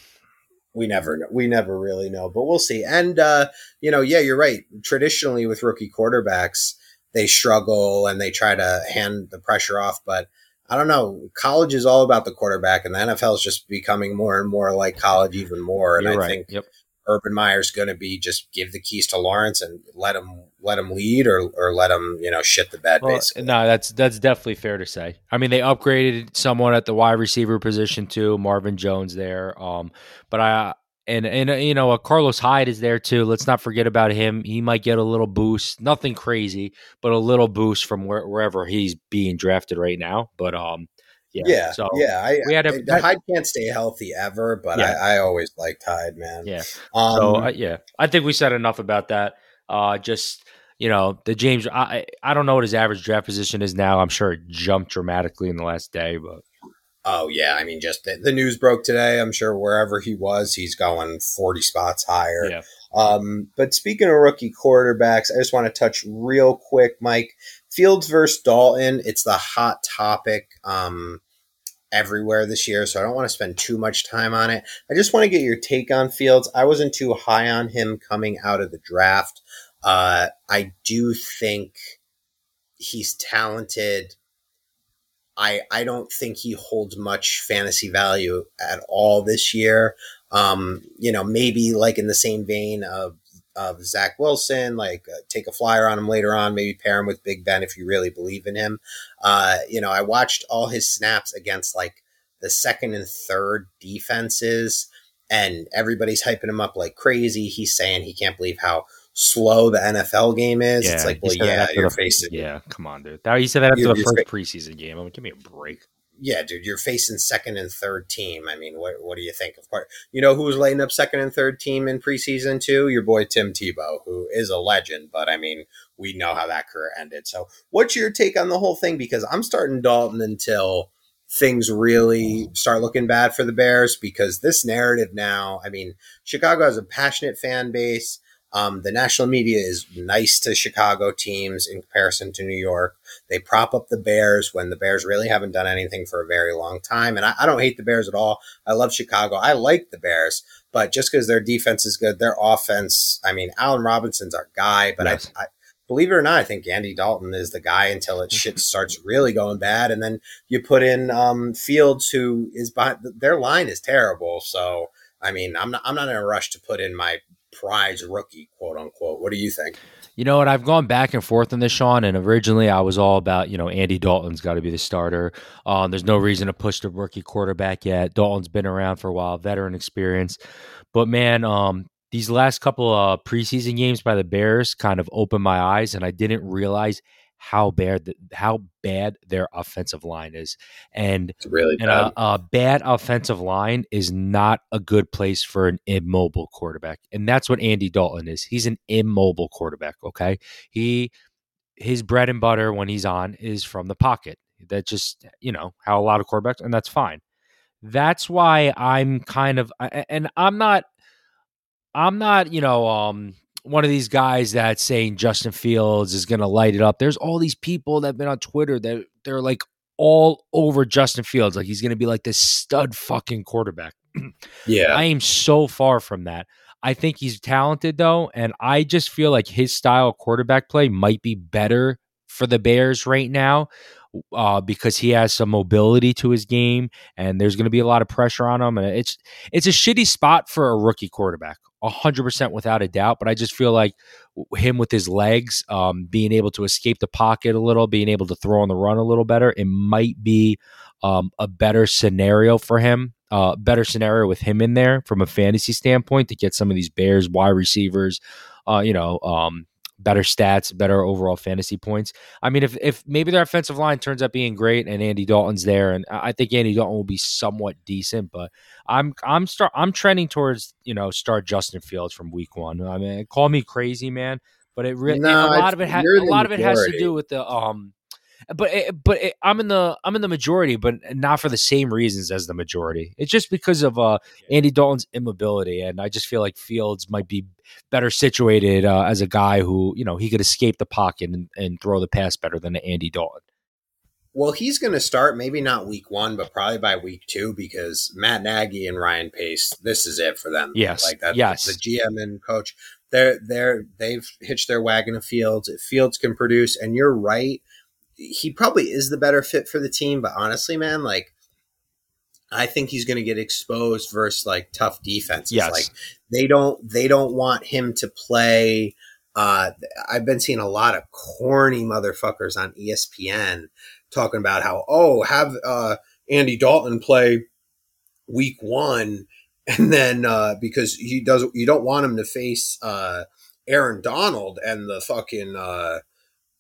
[SPEAKER 2] We never know. We never really know, but we'll see. And uh, you know, yeah, you're right. Traditionally, with rookie quarterbacks, they struggle and they try to hand the pressure off, but I don't know. College is all about the quarterback, and the NFL is just becoming more and more like college, even more. And
[SPEAKER 3] You're
[SPEAKER 2] I
[SPEAKER 3] right.
[SPEAKER 2] think
[SPEAKER 3] yep.
[SPEAKER 2] Urban Meyer's going to be just give the keys to Lawrence and let him let him lead, or or let him you know shit the bed. Well, basically,
[SPEAKER 3] no, that's that's definitely fair to say. I mean, they upgraded someone at the wide receiver position too, Marvin Jones there. Um, but I and and uh, you know, uh, Carlos Hyde is there too. Let's not forget about him. He might get a little boost, nothing crazy, but a little boost from where, wherever he's being drafted right now. But um, yeah,
[SPEAKER 2] yeah,
[SPEAKER 3] so
[SPEAKER 2] yeah. I, we had a, I, Hyde can't stay healthy ever, but yeah. I, I, always liked Hyde, man.
[SPEAKER 3] Yeah. Um, so uh, yeah, I think we said enough about that. Uh, just you know, the James. I I don't know what his average draft position is now. I'm sure it jumped dramatically in the last day, but
[SPEAKER 2] Oh yeah, I mean, just the, the, news broke today. I'm sure wherever he was, he's going 40 spots higher. Yeah. Um, but speaking of rookie quarterbacks, I just want to touch real quick, Mike. Fields versus Dalton. It's the hot topic um, everywhere this year, so I don't want to spend too much time on it. I just want to get your take on Fields. I wasn't too high on him coming out of the draft. Uh, I do think he's talented. I I don't think he holds much fantasy value at all this year. Um, you know, maybe like in the same vein of of Zach Wilson, like uh, take a flyer on him later on, maybe pair him with Big Ben if you really believe in him. Uh, you know, I watched all his snaps against like the second and third defenses, and everybody's hyping him up like crazy. He's saying he can't believe how slow the NFL game is. Yeah, it's like, well, yeah, you're facing.
[SPEAKER 3] Yeah, come on, dude. That, you said that after the first fa- preseason game. I mean, give me a break.
[SPEAKER 2] Yeah, dude, you're facing second and third team. I mean, what what do you think? Of course, you know who was lighting up second and third team in preseason too? Your boy Tim Tebow, who is a legend. But I mean, we know how that career ended. So, what's your take on the whole thing? Because I'm starting Dalton until things really start looking bad for the Bears because this narrative now, I mean, Chicago has a passionate fan base. Um, the national media is nice to Chicago teams in comparison to New York. They prop up the Bears when the Bears really haven't done anything for a very long time. And I, I don't hate the Bears at all. I love Chicago. I like the Bears, but just because their defense is good, their offense, I mean, Allen Robinson's our guy, but yes. I, I believe it or not, I think Andy Dalton is the guy until it shit <laughs> starts really going bad. And then you put in um, Fields, who is behind, their line is terrible. So, I mean, I'm not, I'm not in a rush to put in my prize rookie, quote unquote. What do you think?
[SPEAKER 3] You know what? I've gone back and forth on this, Sean. And originally, I was all about, you know, Andy Dalton's got to be the starter. Um, there's no reason to push the rookie quarterback yet. Dalton's been around for a while, veteran experience. But man, um, these last couple of preseason games by the Bears kind of opened my eyes, and I didn't realize how bad the, how bad their offensive line is, and
[SPEAKER 2] it's really
[SPEAKER 3] and bad. A, a, bad offensive line is not a good place for an immobile quarterback, and that's what Andy Dalton is. He's an immobile quarterback. Okay, he his bread and butter when he's on is from the pocket. That just you know how a lot of quarterbacks, and that's fine. That's why I'm kind of, and I'm not, I'm not, you know, um, one of these guys that's saying Justin Fields is going to light it up. There's all these people that have been on Twitter that they're like all over Justin Fields. Like he's going to be like this stud fucking quarterback. <clears throat>
[SPEAKER 2] yeah.
[SPEAKER 3] I am so far from that. I think he's talented though. And I just feel like his style of quarterback play might be better for the Bears right now uh, because he has some mobility to his game, and there's going to be a lot of pressure on him. And it's it's a shitty spot for a rookie quarterback, hundred percent without a doubt. But I just feel like him with his legs, um, being able to escape the pocket a little, being able to throw on the run a little better, it might be um, a better scenario for him. Uh, better scenario with him in there from a fantasy standpoint to get some of these Bears wide receivers, uh, you know, um, better stats, better overall fantasy points. I mean, if if maybe their offensive line turns out being great and Andy Dalton's there, and I think Andy Dalton will be somewhat decent, but I'm I'm start I'm trending towards you know start Justin Fields from week one. I mean, call me crazy, man, but it really no, a lot of it ha- a lot of it has to do with the um but it, but it, I'm in the I'm in the majority, but not for the same reasons as the majority. It's just because of uh, Andy Dalton's immobility, and I just feel like Fields might be better situated uh, as a guy who you know he could escape the pocket and, and throw the pass better than Andy Dalton.
[SPEAKER 2] Well, he's going to start maybe not week one, but probably by week two because Matt Nagy and Ryan Pace, this is it for them.
[SPEAKER 3] Yes,
[SPEAKER 2] like that.
[SPEAKER 3] Yes,
[SPEAKER 2] the GM and coach, they're they're they've hitched their wagon to Fields. If Fields can produce, and you're right he probably is the better fit for the team. But honestly, man, like I think he's going to get exposed versus like tough defenses.
[SPEAKER 3] Yes.
[SPEAKER 2] Like they don't they don't want him to play. Uh, I've been seeing a lot of corny motherfuckers on ESPN talking about how oh have uh, Andy Dalton play week one <laughs> and then uh, because he does you don't want him to face uh, Aaron Donald and the fucking uh,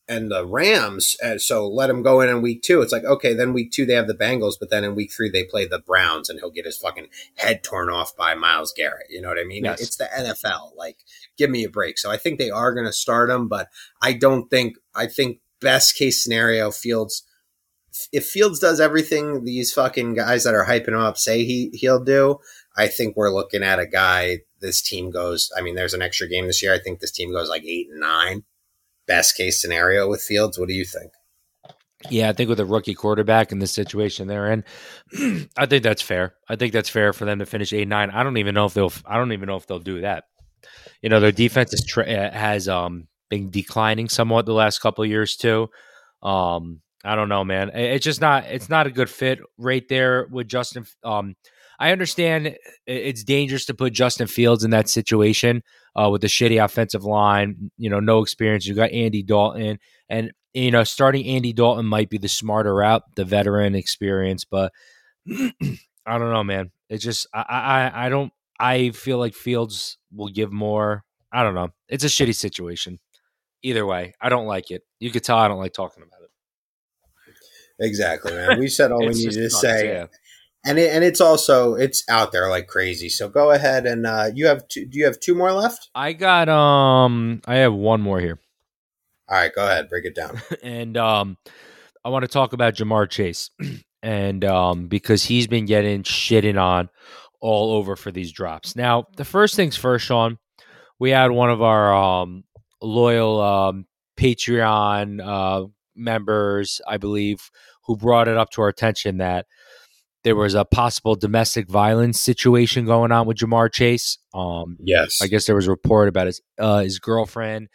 [SPEAKER 2] and the Rams. And so let him go in in week two. It's like, okay, then week two they have the Bengals, but then in week three they play the Browns and he'll get his fucking head torn off by Myles Garrett. You know what I mean? Yes. It's the NFL. Like, give me a break. So I think they are going to start him, but I don't think, I think best case scenario, Fields if Fields does everything these fucking guys that are hyping him up say he he'll do, I think we're looking at a guy. This team goes. I mean, there's an extra game this year. I think this team goes like eight and nine. Best case scenario with Fields. What do you think?
[SPEAKER 3] Yeah, I think with a rookie quarterback in the situation they're in, <clears throat> I think that's fair. I think that's fair for them to finish eight nine. I don't even know if they'll. I don't even know if they'll do that. You know, their defense is tra- uh, has um been declining somewhat the last couple years too. Um, I don't know, man. It's just not. It's not a good fit right there with Justin. Um, I understand it's dangerous to put Justin Fields in that situation uh, with the shitty offensive line. You know, no experience. You got Andy Dalton, and you know, starting Andy Dalton might be the smarter route, the veteran experience. But <clears throat> I don't know, man. It's just I, I I don't. I feel like Fields will give more. I don't know. It's a shitty situation. Either way, I don't like it. You could tell I don't like talking about it.
[SPEAKER 2] Exactly, man. <laughs> We said all we needed to say. Yeah and it, and it's also it's out there like crazy. So go ahead and uh, you have two, do you have two more left?
[SPEAKER 3] I got um I have one more here.
[SPEAKER 2] All right, go ahead, break it down. <laughs>
[SPEAKER 3] and um I want to talk about Ja'Marr Chase <clears throat> and um because he's been getting shitting on all over for these drops. Now, the first things first, Sean, we had one of our um loyal um Patreon uh members, I believe, who brought it up to our attention that there was a possible domestic violence situation going on with Ja'Marr Chase. Um,
[SPEAKER 2] yes,
[SPEAKER 3] I guess there was a report about his uh, his girlfriend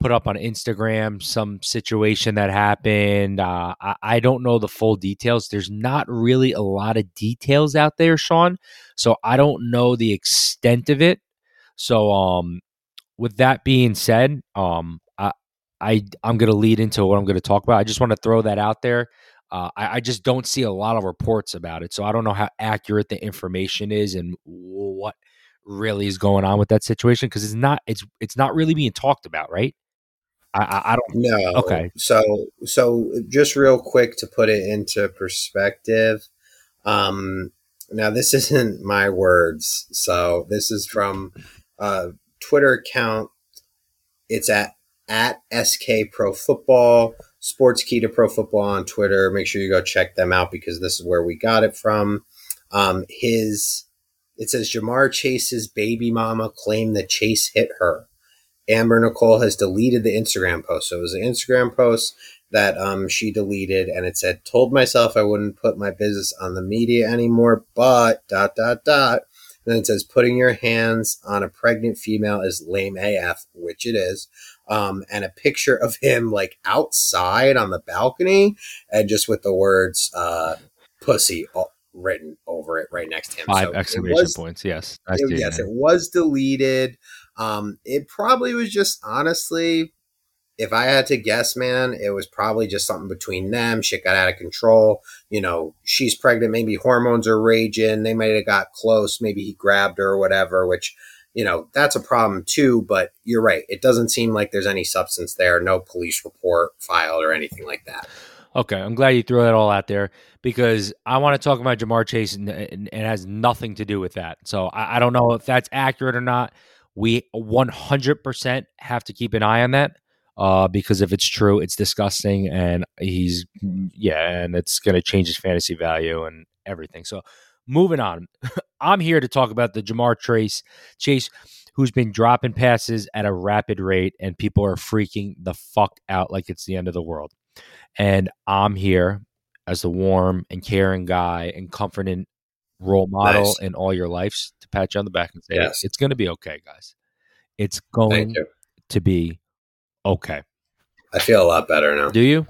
[SPEAKER 3] put up on Instagram some situation that happened. Uh, I, I, don't know the full details. There's not really a lot of details out there, Sean. So I don't know the extent of it. So, um, with that being said, um, I, I I'm gonna lead into what I'm gonna talk about. I just want to throw that out there. Uh, I, I, just don't see a lot of reports about it, so I don't know how accurate the information is and what really is going on with that situation because it's not it's it's not really being talked about, right? I, I, I don't
[SPEAKER 2] know. Okay, so so just real quick to put it into perspective, um, now this <laughs> isn't my words, so this is from a Twitter account. It's at at SK Pro Football. Sports Key to Pro Football on Twitter. Make sure you go check them out because this is where we got it from. Um, his it says Ja'Marr Chase's baby mama claimed that Chase hit her. Amber Nicole has deleted the Instagram post. So it was an Instagram post that um, she deleted, and it said, "Told myself I wouldn't put my business on the media anymore, but dot dot dot." And then it says, "Putting your hands on a pregnant female is lame AF," which it is um, and a picture of him like outside on the balcony and just with the words uh, pussy written over it right next to him.
[SPEAKER 3] Five so exclamation was, points. Yes.
[SPEAKER 2] It, yes, it was deleted. Um, it probably was just honestly, if I had to guess, man, it was probably just something between them. Shit got out of control. You know, she's pregnant. Maybe hormones are raging. They might have got close. Maybe he grabbed her or whatever, which you know, that's a problem too. But you're right. It doesn't seem like there's any substance there, no police report filed or anything like that.
[SPEAKER 3] Okay, I'm glad you threw that all out there because I want to talk about Ja'Marr Chase and, and it has nothing to do with that. So I, I don't know if that's accurate or not. We 100% have to keep an eye on that uh, because if it's true, it's disgusting and he's, yeah, and it's going to change his fantasy value and everything. So moving on. <laughs> I'm here to talk about the Ja'Marr Trace Chase, who's been dropping passes at a rapid rate, and people are freaking the fuck out like it's the end of the world. And I'm here as the warm and caring guy and comforting role model nice. in all your lives to pat you on the back and say, yes. it's going to be okay, guys. It's going to be okay.
[SPEAKER 2] I feel a lot better now.
[SPEAKER 3] Do you?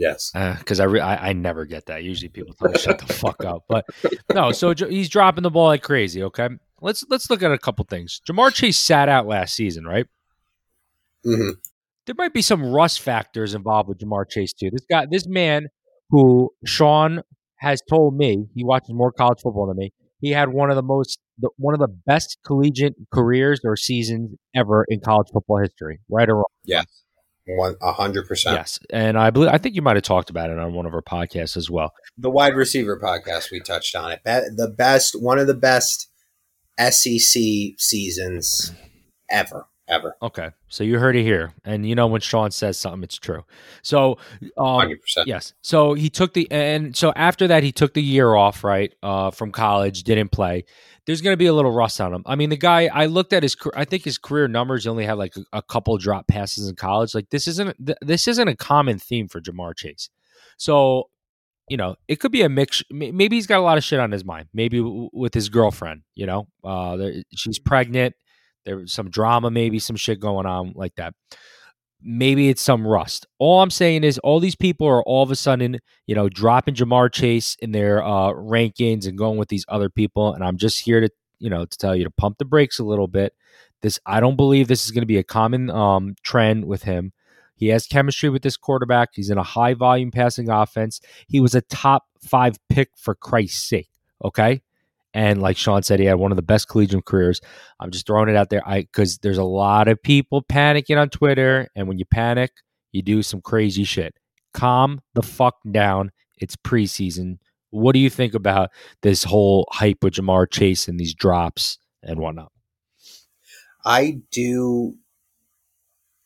[SPEAKER 2] Yes,
[SPEAKER 3] because uh, I, re- I, I never get that. Usually people tell me shut the fuck up, but no. So he's dropping the ball like crazy. Okay, let's let's look at a couple things. Ja'Marr Chase sat out last season, right?
[SPEAKER 2] Mm-hmm.
[SPEAKER 3] There might be some rust factors involved with Ja'Marr Chase too. This guy, this man, who Sean has told me he watches more college football than me. He had one of the most, the, one of the best collegiate careers or seasons ever in college football history. Right or wrong?
[SPEAKER 2] Yes. One hundred percent.
[SPEAKER 3] Yes, and I believe I think you might have talked about it on one of our podcasts as well.
[SPEAKER 2] The wide receiver podcast, we touched on it. The best, one of the best SEC seasons ever, ever.
[SPEAKER 3] Okay, so you heard it here, and you know when Sean says something, it's true. So, um,
[SPEAKER 2] 100%.
[SPEAKER 3] yes. So he took the and so after that he took the year off, right, uh, from college, didn't play. There's going to be a little rust on him. I mean, the guy. I looked at his. I think his career numbers only had like a, a couple drop passes in college. Like this isn't th- this isn't a common theme for Ja'Marr Chase. So, you know, it could be a mix. Maybe he's got a lot of shit on his mind. Maybe w- with his girlfriend. You know, uh, she's pregnant. There was some drama, maybe some shit going on like that. Maybe it's some rust. All I'm saying is, all these people are all of a sudden, you know, dropping Ja'Marr Chase in their uh, rankings and going with these other people. And I'm just here to, you know, to tell you to pump the brakes a little bit. This, I don't believe this is going to be a common um, trend with him. He has chemistry with this quarterback. He's in a high volume passing offense. He was a top five pick for Christ's sake. Okay. And like Sean said, he had one of the best collegiate careers. I'm just throwing it out there. I because there's a lot of people panicking on Twitter, and when you panic, you do some crazy shit. Calm the fuck down. It's preseason. What do you think about this whole hype with Ja'Marr Chase and these drops and whatnot?
[SPEAKER 2] I do.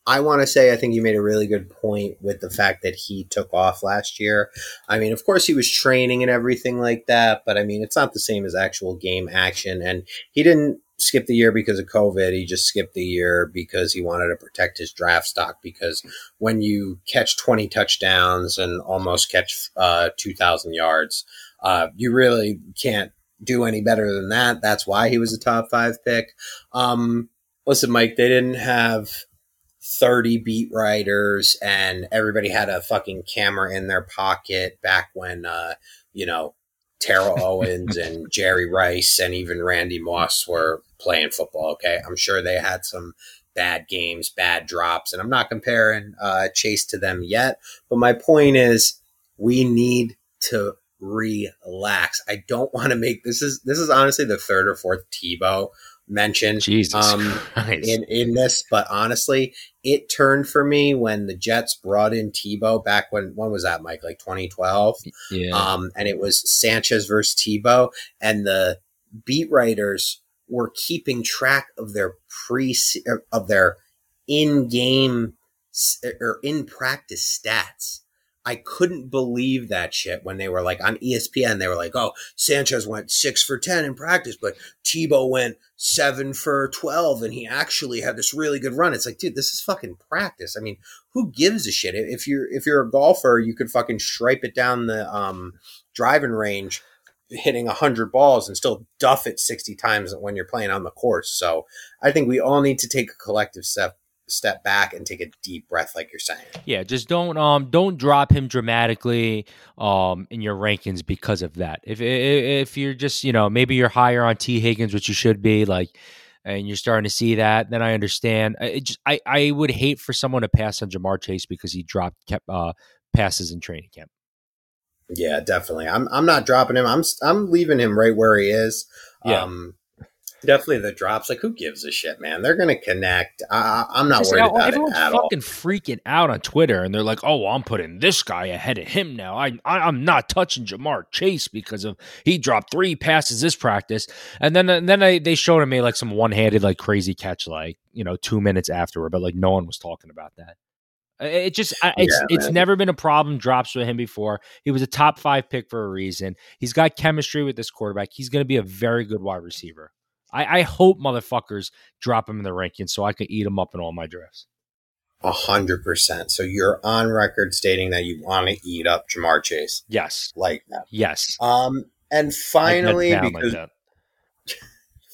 [SPEAKER 2] I want to say I think you made a really good point with the fact that he took off last year. I mean, of course, he was training and everything like that, but I mean, it's not the same as actual game action. And he didn't skip the year because of COVID. He just skipped the year because he wanted to protect his draft stock. Because when you catch 20 touchdowns and almost catch uh, 2,000 yards, uh, you really can't do any better than that. That's why he was a top five pick. Um, listen, Mike, they didn't have 30 beat writers and everybody had a fucking camera in their pocket back when, uh, you know, Terrell <laughs> Owens and Jerry Rice and even Randy Moss were playing football. Okay. I'm sure they had some bad games, bad drops, and I'm not comparing uh, Chase to them yet. But my point is, we need to relax. I don't want to make this is this is honestly the third or fourth Tebow mention
[SPEAKER 3] Jesus
[SPEAKER 2] um, in in this, but honestly, it turned for me when the Jets brought in Tebow back when when was that, Mike? Like 2012,
[SPEAKER 3] yeah.
[SPEAKER 2] um, and it was Sanchez versus Tebow, and the beat writers were keeping track of their pre of their in game or in practice stats. I couldn't believe that shit when they were like on ESPN. They were like, "Oh, Sanchez went six for ten in practice, but Tebow went seven for twelve, and he actually had this really good run." It's like, dude, this is fucking practice. I mean, who gives a shit? If you're if you're a golfer, you could fucking stripe it down the um, driving range, hitting hundred balls, and still duff it sixty times when you're playing on the course. So I think we all need to take a collective step step back and take a deep breath like you're saying
[SPEAKER 3] Yeah, just don't um don't drop him dramatically um in your rankings because of that. If if, you're just you know maybe you're higher on Tee Higgins, which you should be, like, and you're starting to see that, then I understand. I just, I I would hate for someone to pass on Ja'Marr Chase because he dropped kept uh passes in training camp.
[SPEAKER 2] yeah definitely i'm i'm not dropping him i'm i'm leaving him right where he is
[SPEAKER 3] Yeah.
[SPEAKER 2] um definitely the drops like who gives a shit man they're gonna connect I, I- i'm not worried
[SPEAKER 3] like,
[SPEAKER 2] about it
[SPEAKER 3] everyone's
[SPEAKER 2] at all
[SPEAKER 3] fucking freaking out on Twitter, and they're like, "Oh, well, I'm putting this guy ahead of him now. I, I I'm not touching Ja'Marr Chase because of he dropped three passes this practice." And then and then they they showed him made like some one handed like crazy catch like you know two minutes afterward, but like no one was talking about that. It just I- it's
[SPEAKER 2] Yeah,
[SPEAKER 3] it's never been a problem drops with him before. He was a top five pick for a reason. He's got chemistry with this quarterback. He's going to be a very good wide receiver. I, I hope motherfuckers drop him in the rankings so I can eat him up in all my drafts.
[SPEAKER 2] A hundred percent. So you're on record stating that you want to eat up Ja'Marr Chase?
[SPEAKER 3] Yes,
[SPEAKER 2] like that.
[SPEAKER 3] Yes.
[SPEAKER 2] um and finally
[SPEAKER 3] like
[SPEAKER 2] because
[SPEAKER 3] that. <laughs>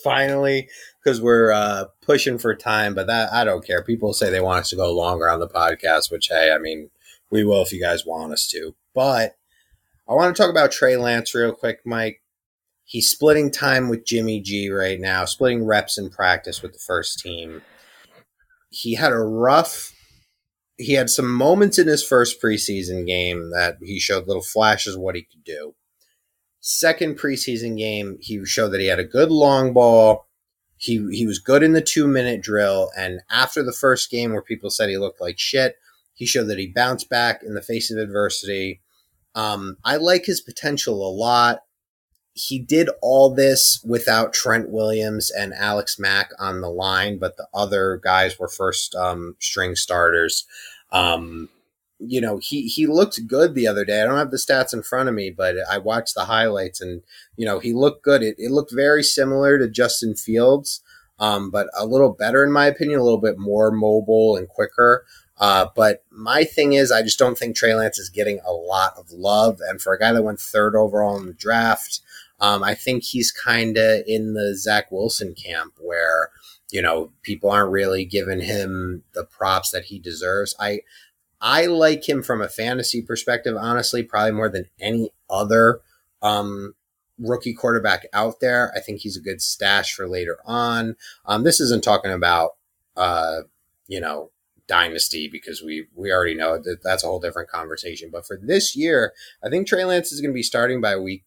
[SPEAKER 2] finally because we're uh pushing for time but that i don't care. People say they want us to go longer on the podcast which hey i mean we will if you guys want us to. But i want to talk about trey lance real quick mike he's splitting time with jimmy g right now splitting reps in practice with the first team he had a rough he had some moments in his first preseason game that he showed little flashes of what he could do second preseason game, he showed that he had a good long ball. He he was good in the two minute drill, and after the first game where people said he looked like shit, he showed that he bounced back in the face of adversity. Um, I like his potential a lot. He did all this without Trent Williams and Alex Mack on the line, but the other guys were first um, string starters. Um, you know, he he looked good the other day. I don't have the stats in front of me, but I watched the highlights, and you know, he looked good. It, it looked very similar to Justin Fields, um, but a little better in my opinion, a little bit more mobile and quicker. Uh, but my thing is, I just don't think Trey Lance is getting a lot of love. And for a guy that went third overall in the draft, um, I think he's kind of in the Zach Wilson camp where, you know, people aren't really giving him the props that he deserves. I, I like him from a fantasy perspective, honestly, probably more than any other um, rookie quarterback out there. I think he's a good stash for later on. Um, this isn't talking about, uh, you know, dynasty because we we already know that that's a whole different conversation. But for this year, I think Trey Lance is going to be starting by week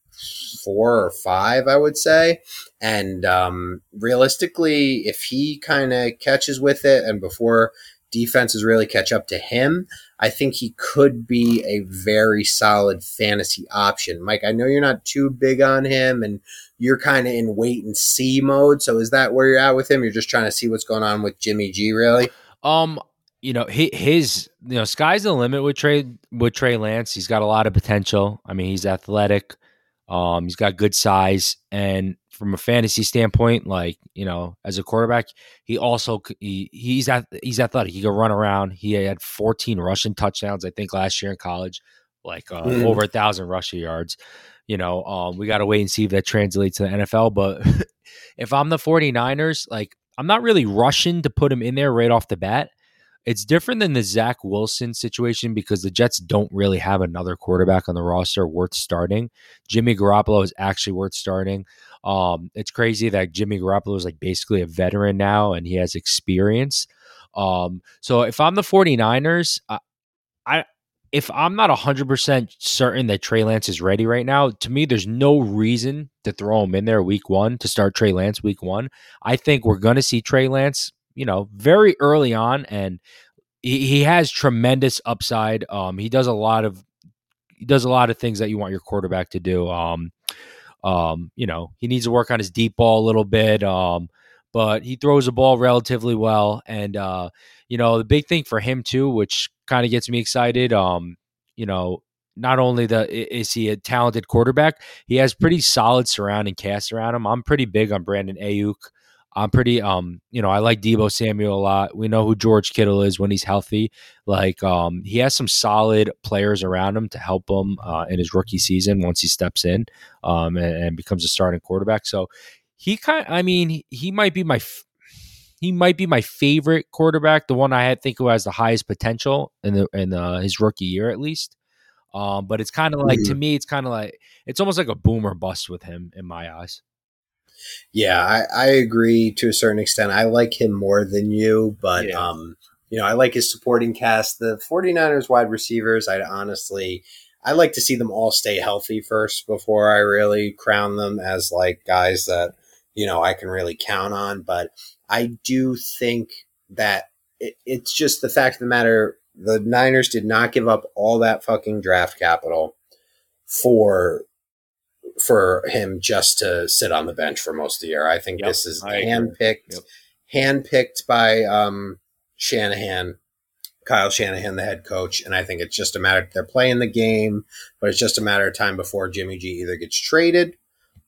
[SPEAKER 2] four or five, I would say. And um, realistically, if he kind of catches with it and before defenses really catch up to him, I think he could be a very solid fantasy option. Mike, I know you're not too big on him and you're kind of in wait and see mode. So is that where you're at with him? You're just trying to see what's going on with Jimmy G, really?
[SPEAKER 3] Um, you know, his you know, sky's the limit with Trey with Trey Lance. He's got a lot of potential. I mean, he's athletic. Um, he's got good size, and from a fantasy standpoint, like you know, as a quarterback, he also he, he's he's athletic. He can run around. He had 14 rushing touchdowns, I think, last year in college, like uh, mm. over a thousand rushing yards. You know, um, we got to wait and see if that translates to the NFL. But <laughs> if I'm the 49ers, like I'm not really rushing to put him in there right off the bat. It's different than the Zach Wilson situation because the Jets don't really have another quarterback on the roster worth starting. Jimmy Garoppolo is actually worth starting. Um, it's crazy that Jimmy Garoppolo is like basically a veteran now and he has experience. Um, so if I'm the 49ers, I, I if I'm not 100% certain that Trey Lance is ready right now, to me, there's no reason to throw him in there week one to start Trey Lance week one. I think we're going to see Trey Lance you know, very early on, and he, he has tremendous upside. Um, he does a lot of he does a lot of things that you want your quarterback to do. Um, um, you know, he needs to work on his deep ball a little bit. Um, but he throws the ball relatively well, and uh, you know, the big thing for him too, which kind of gets me excited. Um, you know, not only the is he a talented quarterback, he has pretty solid surrounding cast around him. I'm pretty big on Brandon Aiyuk. I'm pretty um you know I like Deebo Samuel a lot. We know who George Kittle is when he's healthy. Like um he has some solid players around him to help him uh, in his rookie season once he steps in um and, and becomes a starting quarterback. So he kind I mean he might be my he might be my favorite quarterback, the one I think who has the highest potential in the in uh, his rookie year at least. Um, but it's kind of like mm-hmm. to me, it's kind of like it's almost like a boomer bust with him in my eyes.
[SPEAKER 2] Yeah, I, I agree to a certain extent. I like him more than you, but yeah. um, you know, I like his supporting cast. The 49ers wide receivers, I'd honestly I like to see them all stay healthy first before I really crown them as like guys that, you know, I can really count on. But I do think that it, it's just the fact of the matter the Niners did not give up all that fucking draft capital for for him just to sit on the bench for most of the year. I think yep, this is handpicked, yep. handpicked by um, Shanahan, Kyle Shanahan, the head coach, and I think it's just a matter they're playing the game, but it's just a matter of time before Jimmy G either gets traded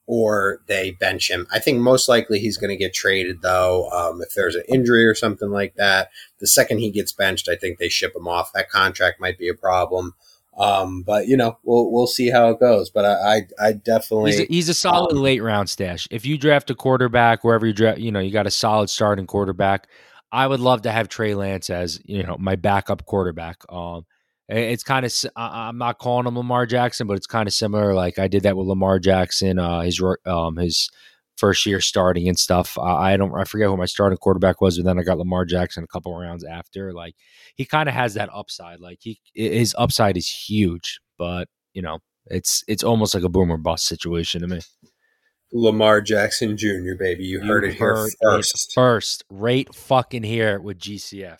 [SPEAKER 2] or they bench him. I think most likely he's going to get traded though. Um, if there's an injury or something like that, the second he gets benched, I think they ship him off. That contract might be a problem. Um, but you know, we'll we'll see how it goes. But I I, I definitely
[SPEAKER 3] he's a, he's a solid um, late round stash. If you draft a quarterback wherever you draft, you know, you got a solid starting quarterback. I would love to have Trey Lance as you know my backup quarterback. Um, it's kind of I'm not calling him Lamar Jackson, but it's kind of similar. Like I did that with Lamar Jackson, uh, his um his first year starting and stuff. I, I don't I forget who my starting quarterback was, but then I got Lamar Jackson a couple rounds after. Like he kind of has that upside. Like he his upside is huge, but you know it's it's almost like a boomer bust situation to me.
[SPEAKER 2] Lamar Jackson Jr. Baby, you, you heard it heard here first.
[SPEAKER 3] first, right fucking here with GCF.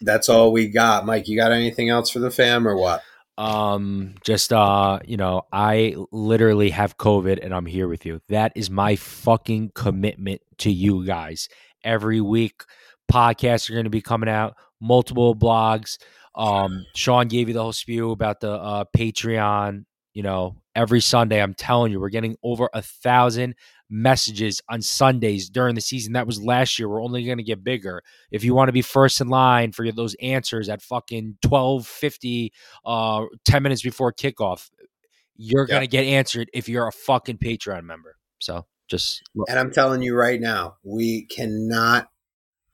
[SPEAKER 2] That's all we got, Mike. You got anything else for the fam or what?
[SPEAKER 3] Um, just uh, you know, I literally have COVID and I'm here with you. That is my fucking commitment to you guys. Every week, podcasts are going to be coming out, multiple blogs. Um, Sean gave you the whole spew about the uh, Patreon. You know, every Sunday, I'm telling you, we're getting over a thousand messages on Sundays during the season. That was last year. We're only going to get bigger. If you want to be first in line for those answers at fucking 1250, uh, 10 minutes before kickoff, you're going to get answered if you're a fucking Patreon member. So just.
[SPEAKER 2] And I'm telling you right now, we cannot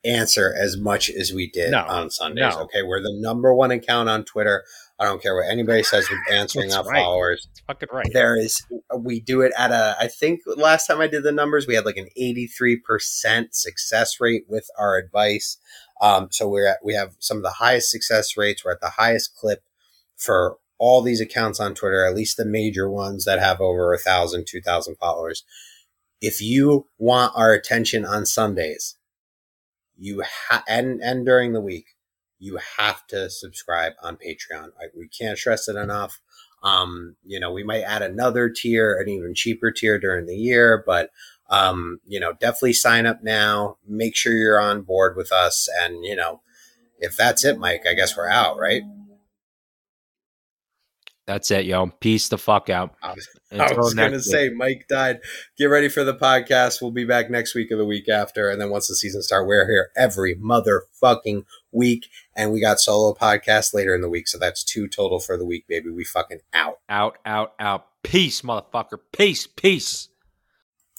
[SPEAKER 2] answer as much as we did no, on Sundays. No. Okay. We're the number one account on Twitter. I don't care what anybody says with answering our right. followers.
[SPEAKER 3] That's fucking right.
[SPEAKER 2] There is, we do it at a, I think last time I did the numbers, we had like an 83% success rate with our advice. Um, so we're at, we have some of the highest success rates. We're at the highest clip for all these accounts on Twitter, at least the major ones that have over a thousand, two thousand followers. If you want our attention on Sundays, you ha- and and during the week, you have to subscribe on Patreon. I, we can't stress it enough. Um, you know, we might add another tier, an even cheaper tier during the year, but um, you know, definitely sign up now. Make sure you're on board with us, and you know, if that's it, Mike, I guess we're out, right?
[SPEAKER 3] That's it, yo. Peace the fuck out.
[SPEAKER 2] I was, I was going to say, Mike died. Get ready for the podcast. We'll be back next week or the week after. And then once the season starts, we're here every motherfucking week. And we got solo podcasts later in the week. So that's two total for the week, baby. We fucking out.
[SPEAKER 3] Out, out, out. Peace, motherfucker. Peace, peace.